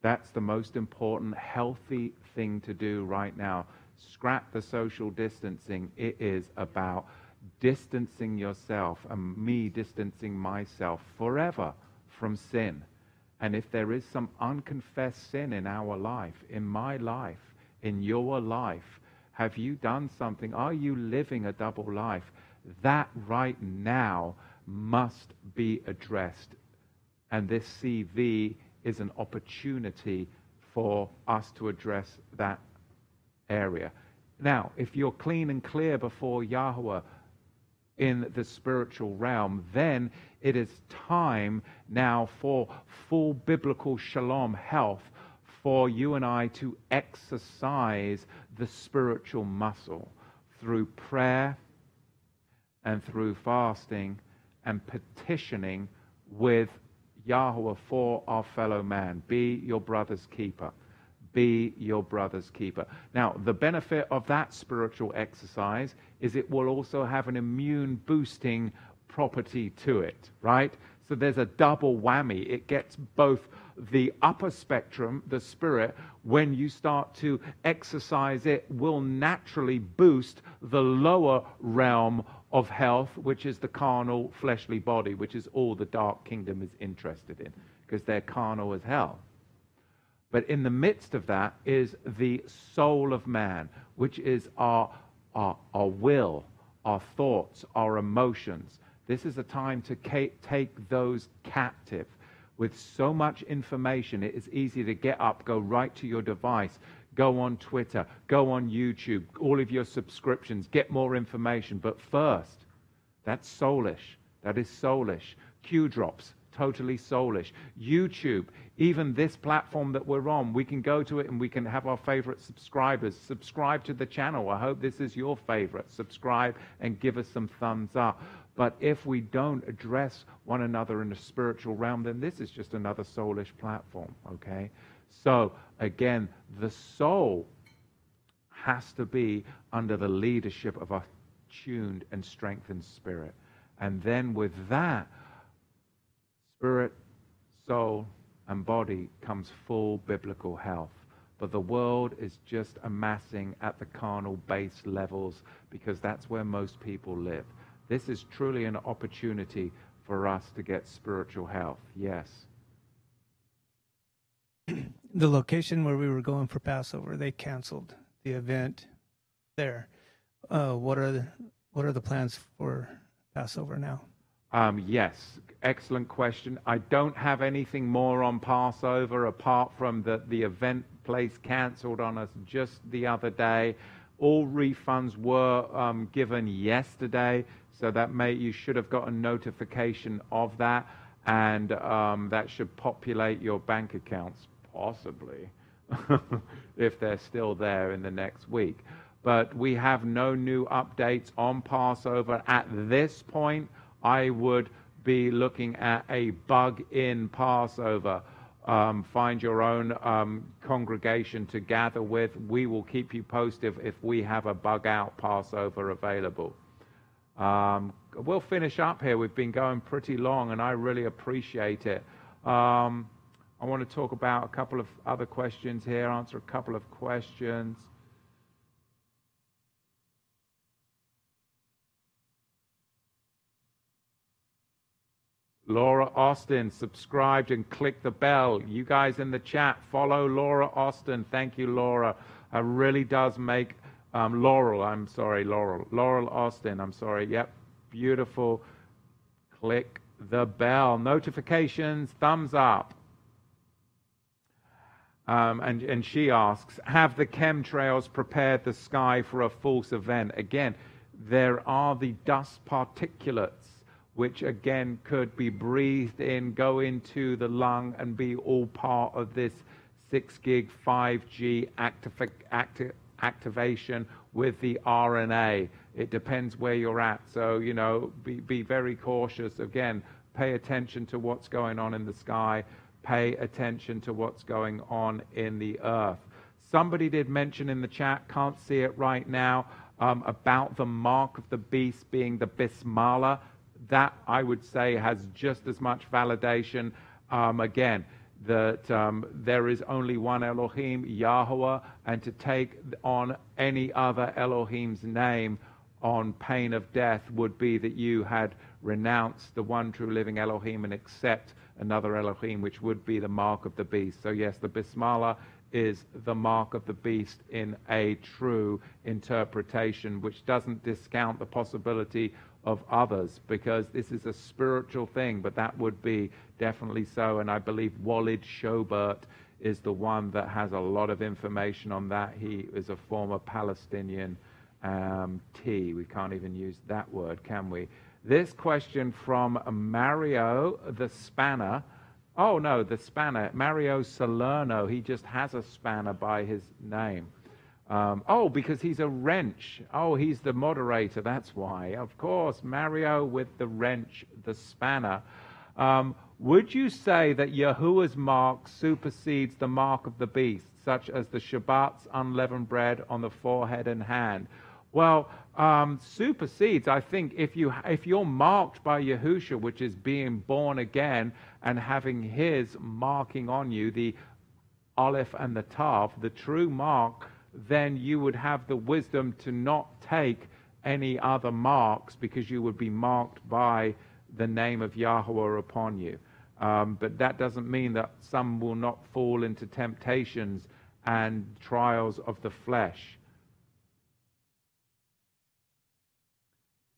That's the most important, healthy thing to do right now. Scrap the social distancing. It is about distancing yourself and me distancing myself forever from sin. And if there is some unconfessed sin in our life, in my life, in your life, have you done something? Are you living a double life? That right now must be addressed. And this CV is an opportunity for us to address that area. Now, if you're clean and clear before Yahweh, in the spiritual realm, then it is time now for full biblical shalom health for you and I to exercise the spiritual muscle through prayer and through fasting and petitioning with Yahweh for our fellow man. Be your brother's keeper be your brother's keeper. Now, the benefit of that spiritual exercise is it will also have an immune boosting property to it, right? So there's a double whammy. It gets both the upper spectrum, the spirit, when you start to exercise it, will naturally boost the lower realm of health, which is the carnal, fleshly body, which is all the dark kingdom is interested in, because they're carnal as hell. But in the midst of that is the soul of man, which is our, our, our will, our thoughts, our emotions. This is a time to take those captive. With so much information, it is easy to get up, go right to your device, go on Twitter, go on YouTube, all of your subscriptions, get more information. But first, that's soulish. That is soulish. Q drops, totally soulish. YouTube, even this platform that we're on, we can go to it and we can have our favorite subscribers. Subscribe to the channel. I hope this is your favorite. Subscribe and give us some thumbs up. But if we don't address one another in the spiritual realm, then this is just another soulish platform, okay? So, again, the soul has to be under the leadership of a tuned and strengthened spirit. And then with that, spirit, soul, and body comes full biblical health. But the world is just amassing at the carnal base levels because that's where most people live. This is truly an opportunity for us to get spiritual health. Yes. The location where we were going for Passover, they canceled the event there. Uh, what are the, what are the plans for Passover now? Um, yes, excellent question. I don't have anything more on Passover apart from that the event place cancelled on us just the other day. All refunds were um, given yesterday, so that may you should have got a notification of that, and um, that should populate your bank accounts possibly if they're still there in the next week. But we have no new updates on Passover at this point. I would be looking at a bug in Passover. Um, find your own um, congregation to gather with. We will keep you posted if we have a bug out Passover available. Um, we'll finish up here. We've been going pretty long, and I really appreciate it. Um, I want to talk about a couple of other questions here, answer a couple of questions. Laura Austin, subscribed and click the bell. You guys in the chat, follow Laura Austin. Thank you, Laura. It really does make um, Laurel. I'm sorry, Laurel. Laurel Austin. I'm sorry. Yep, beautiful. Click the bell. Notifications, thumbs up. Um, and, and she asks, have the chemtrails prepared the sky for a false event? Again, there are the dust particulates which again could be breathed in, go into the lung, and be all part of this 6 gig 5G active. acti- activation with the RNA. It depends where you're at. So, you know, be, be very cautious. Again, pay attention to what's going on in the sky, pay attention to what's going on in the earth. Somebody did mention in the chat, can't see it right now, um, about the mark of the beast being the Bismillah that I would say has just as much validation. Um, again, that um, there is only one Elohim, Yahweh, and to take on any other Elohim's name on pain of death would be that you had renounced the one true living Elohim and accept another Elohim, which would be the mark of the beast. So, yes, the Bismillah is the mark of the beast in a true interpretation, which doesn't discount the possibility of others because this is a spiritual thing, but that would be definitely so. And I believe Walid Shoebat is the one that has a lot of information on that. He is a former Palestinian um, T. We can't even use that word, can we? This question from Mario the Spanner. Oh, no, the Spanner. Mario Salerno. He just has a spanner by his name. Um, oh, because he's a wrench. Oh, he's the moderator. That's why. Of course, Mario with the wrench, the spanner. Um, would you say that Yahuwah's mark supersedes the mark of the beast, such as the Shabbat's unleavened bread on the forehead and hand? Well, um, supersedes. I think if you if you're marked by Yahusha, which is being born again and having His marking on you, the Aleph and the Tav, the true mark then you would have the wisdom to not take any other marks because you would be marked by the name of Yahweh upon you. Um, but that doesn't mean that some will not fall into temptations and trials of the flesh.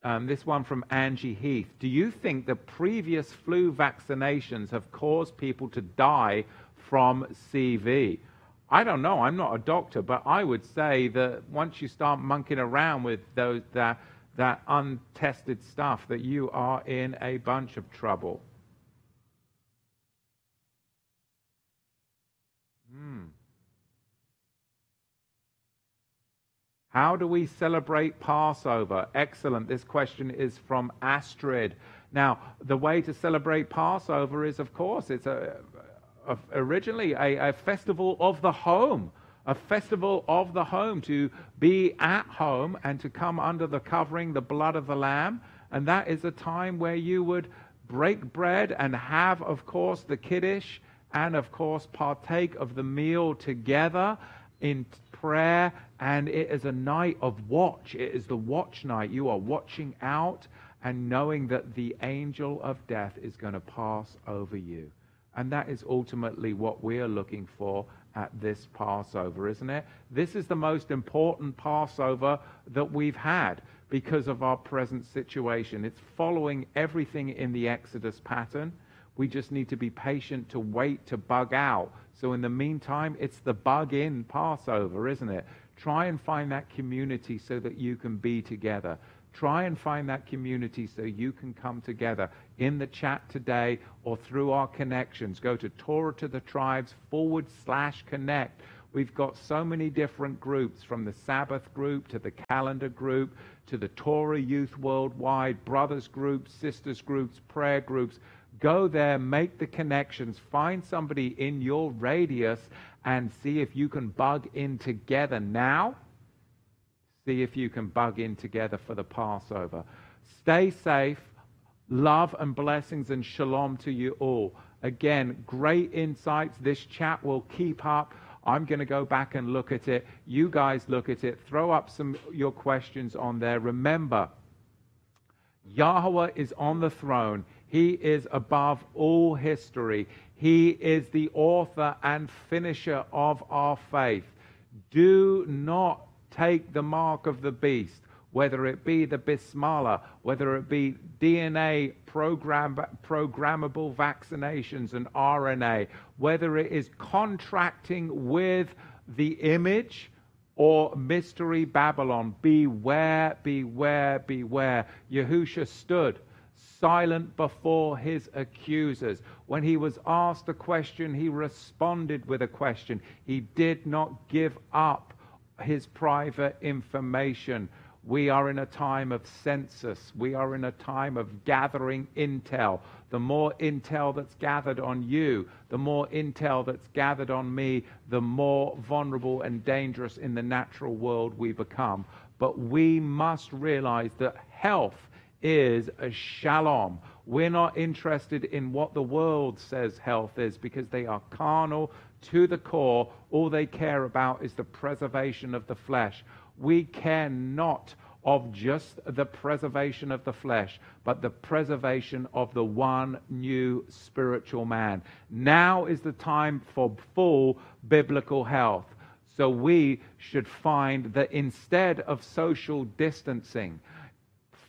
Um, this one from Angie Heath. Do you think the previous flu vaccinations have caused people to die from CV? I don't know. I'm not a doctor, but I would say that once you start monkeying around with those that that untested stuff, that you are in a bunch of trouble. Hmm. How do we celebrate Passover? Excellent. This question is from Astrid. Now, the way to celebrate Passover is, of course, it's a originally a, a festival of the home, a festival of the home to be at home and to come under the covering, the blood of the Lamb. And that is a time where you would break bread and have, of course, the Kiddush and, of course, partake of the meal together in prayer. And it is a night of watch. It is the watch night. You are watching out and knowing that the angel of death is going to pass over you. And that is ultimately what we're looking for at this Passover, isn't it? This is the most important Passover that we've had because of our present situation. It's following everything in the Exodus pattern. We just need to be patient to wait to bug out. So, in the meantime, it's the bug in Passover, isn't it? Try and find that community so that you can be together. Try and find that community so you can come together in the chat today or through our connections. Go to Torah to the Tribes forward slash connect. We've got so many different groups from the Sabbath group to the calendar group to the Torah Youth Worldwide, brothers groups, sisters groups, prayer groups. Go there, make the connections, find somebody in your radius, and see if you can bug in together now See if you can bug in together for the Passover. Stay safe. Love and blessings and shalom to you all. Again, great insights. This chat will keep up. I'm going to go back and look at it. You guys look at it. Throw up some your questions on there. Remember, Yahweh is on the throne. He is above all history. He is the author and finisher of our faith. Do not take the mark of the beast, whether it be the Bismillah, whether it be DNA program, programmable vaccinations and RNA, whether it is contracting with the image or mystery Babylon. Beware, beware, beware. Yahusha stood silent before his accusers. When he was asked a question, he responded with a question. He did not give up his private information. We are in a time of census. We are in a time of gathering intel. The more intel that's gathered on you, the more intel that's gathered on me, the more vulnerable and dangerous in the natural world we become. But we must realize that health is a shalom. We're not interested in what the world says health is because they are carnal to the core. All they care about is the preservation of the flesh. We care not of just the preservation of the flesh, but the preservation of the one new spiritual man. Now is the time for full biblical health. So we should find that instead of social distancing,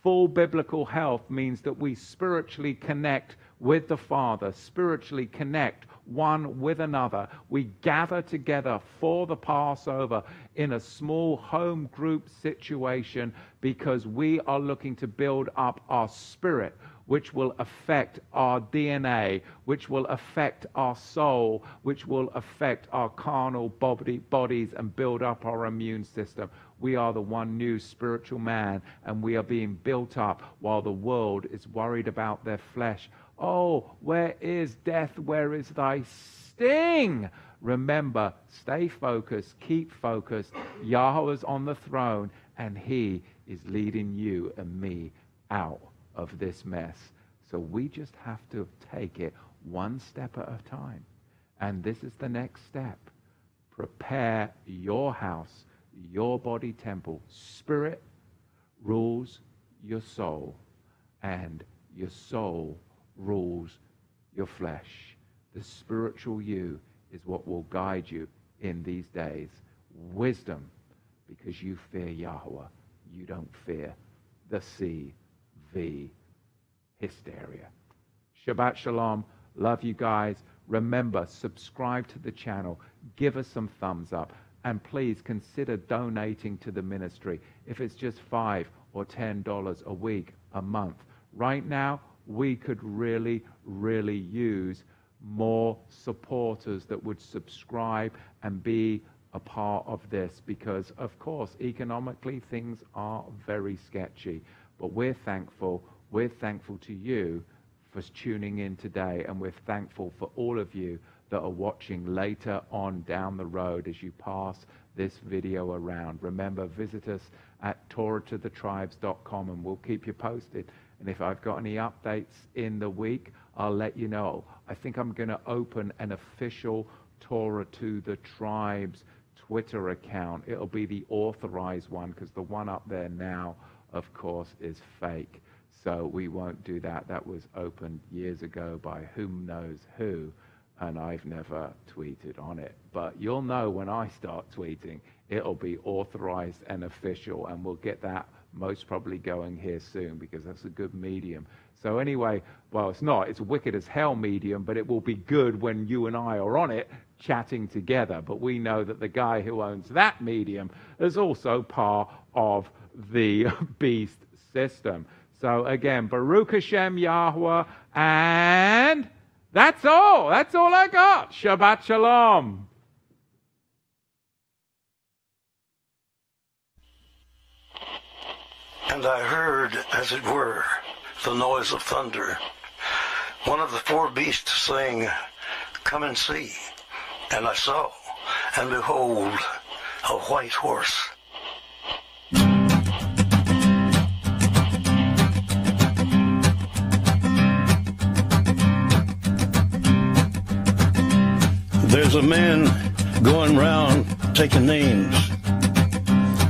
full biblical health means that we spiritually connect with the Father, spiritually connect one with another. We gather together for the Passover in a small home group situation because we are looking to build up our spirit, which will affect our DNA, which will affect our soul, which will affect our carnal body, bodies and build up our immune system. We are the one new spiritual man, and we are being built up while the world is worried about their flesh. Oh, where is death? Where is thy sting? Remember, stay focused, keep focused. Yahweh's on the throne, and he is leading you and me out of this mess. So we just have to take it one step at a time. And this is the next step. Prepare your house, your body temple. Spirit rules your soul, and your soul rules your flesh. The spiritual you is what will guide you in these days. Wisdom, because you fear Yahweh. You don't fear the CV hysteria. Shabbat Shalom. Love you guys. Remember, subscribe to the channel. Give us some thumbs up. And please consider donating to the ministry. If it's just five or ten dollars a week, a month. Right now, we could really, really use more supporters that would subscribe and be a part of this because, of course, economically things are very sketchy. But we're thankful. We're thankful to you for tuning in today, and we're thankful for all of you that are watching later on down the road as you pass this video around. Remember, visit us at TorahToTheTribes.com and we'll keep you posted. And if I've got any updates in the week, I'll let you know. I think I'm going to open an official Torah to the Tribes Twitter account. It'll be the authorized one because the one up there now, of course, is fake. So we won't do that. That was opened years ago by whom knows who, and I've never tweeted on it. But you'll know when I start tweeting, it'll be authorized and official, and we'll get that most probably going here soon because that's a good medium. So anyway, well, it's not. It's a wicked as hell medium, but it will be good when you and I are on it chatting together. But we know that the guy who owns that medium is also part of the beast system. So again, Baruch Hashem Yahweh, and that's all. That's all I got. Shabbat Shalom. And I heard, as it were, the noise of thunder. One of the four beasts saying, Come and see. And I saw, and behold, a white horse. There's a man going round taking names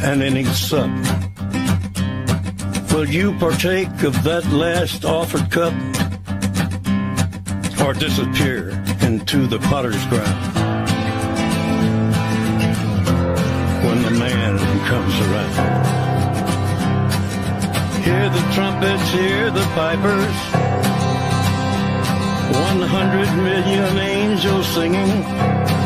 and in each sup. Will you partake of that last offered cup or disappear into the potter's ground when the man comes around? Hear the trumpets, hear the pipers, 100 million angels singing.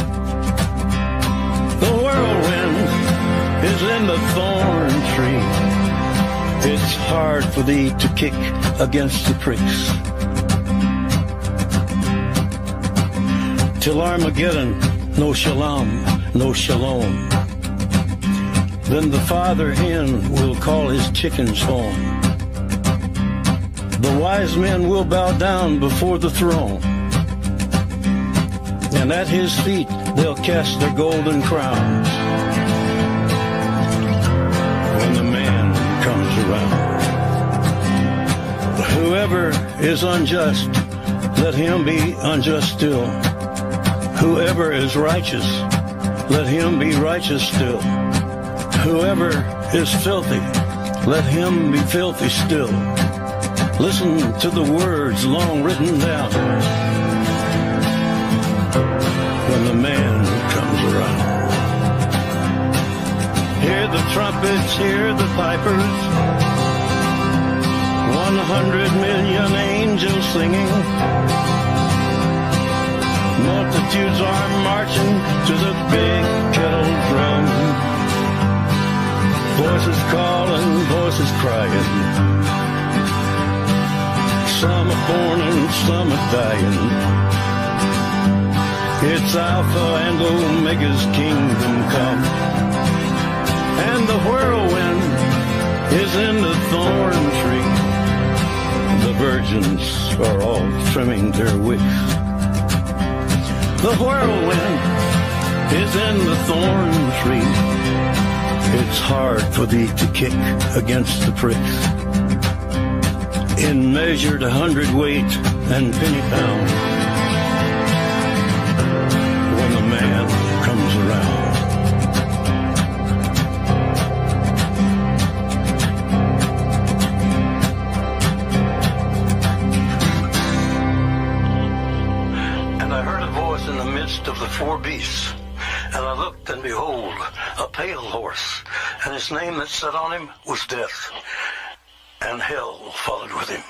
In the thorn tree. It's hard for thee to kick against the pricks. Till Armageddon, no shalom, no shalom. Then the father hen will call his chickens home. The wise men will bow down before the throne. And at his feet they'll cast their golden crowns. Around. Whoever is unjust, let him be unjust still. Whoever is righteous, let him be righteous still. Whoever is filthy, let him be filthy still. Listen to the words long written down when the man comes around. Hear the trumpets, hear the pipers. One hundred million angels singing. Multitudes are marching to the big kettle drum. Voices calling, voices crying. Some are born and some are dying. It's Alpha and Omega's kingdom come. And the whirlwind is in the thorn tree. The virgins are all trimming their wicks. The whirlwind is in the thorn tree. It's hard for thee to kick against the pricks. In measured hundredweight and penny pound. Sat on him was Death, and hell followed with him.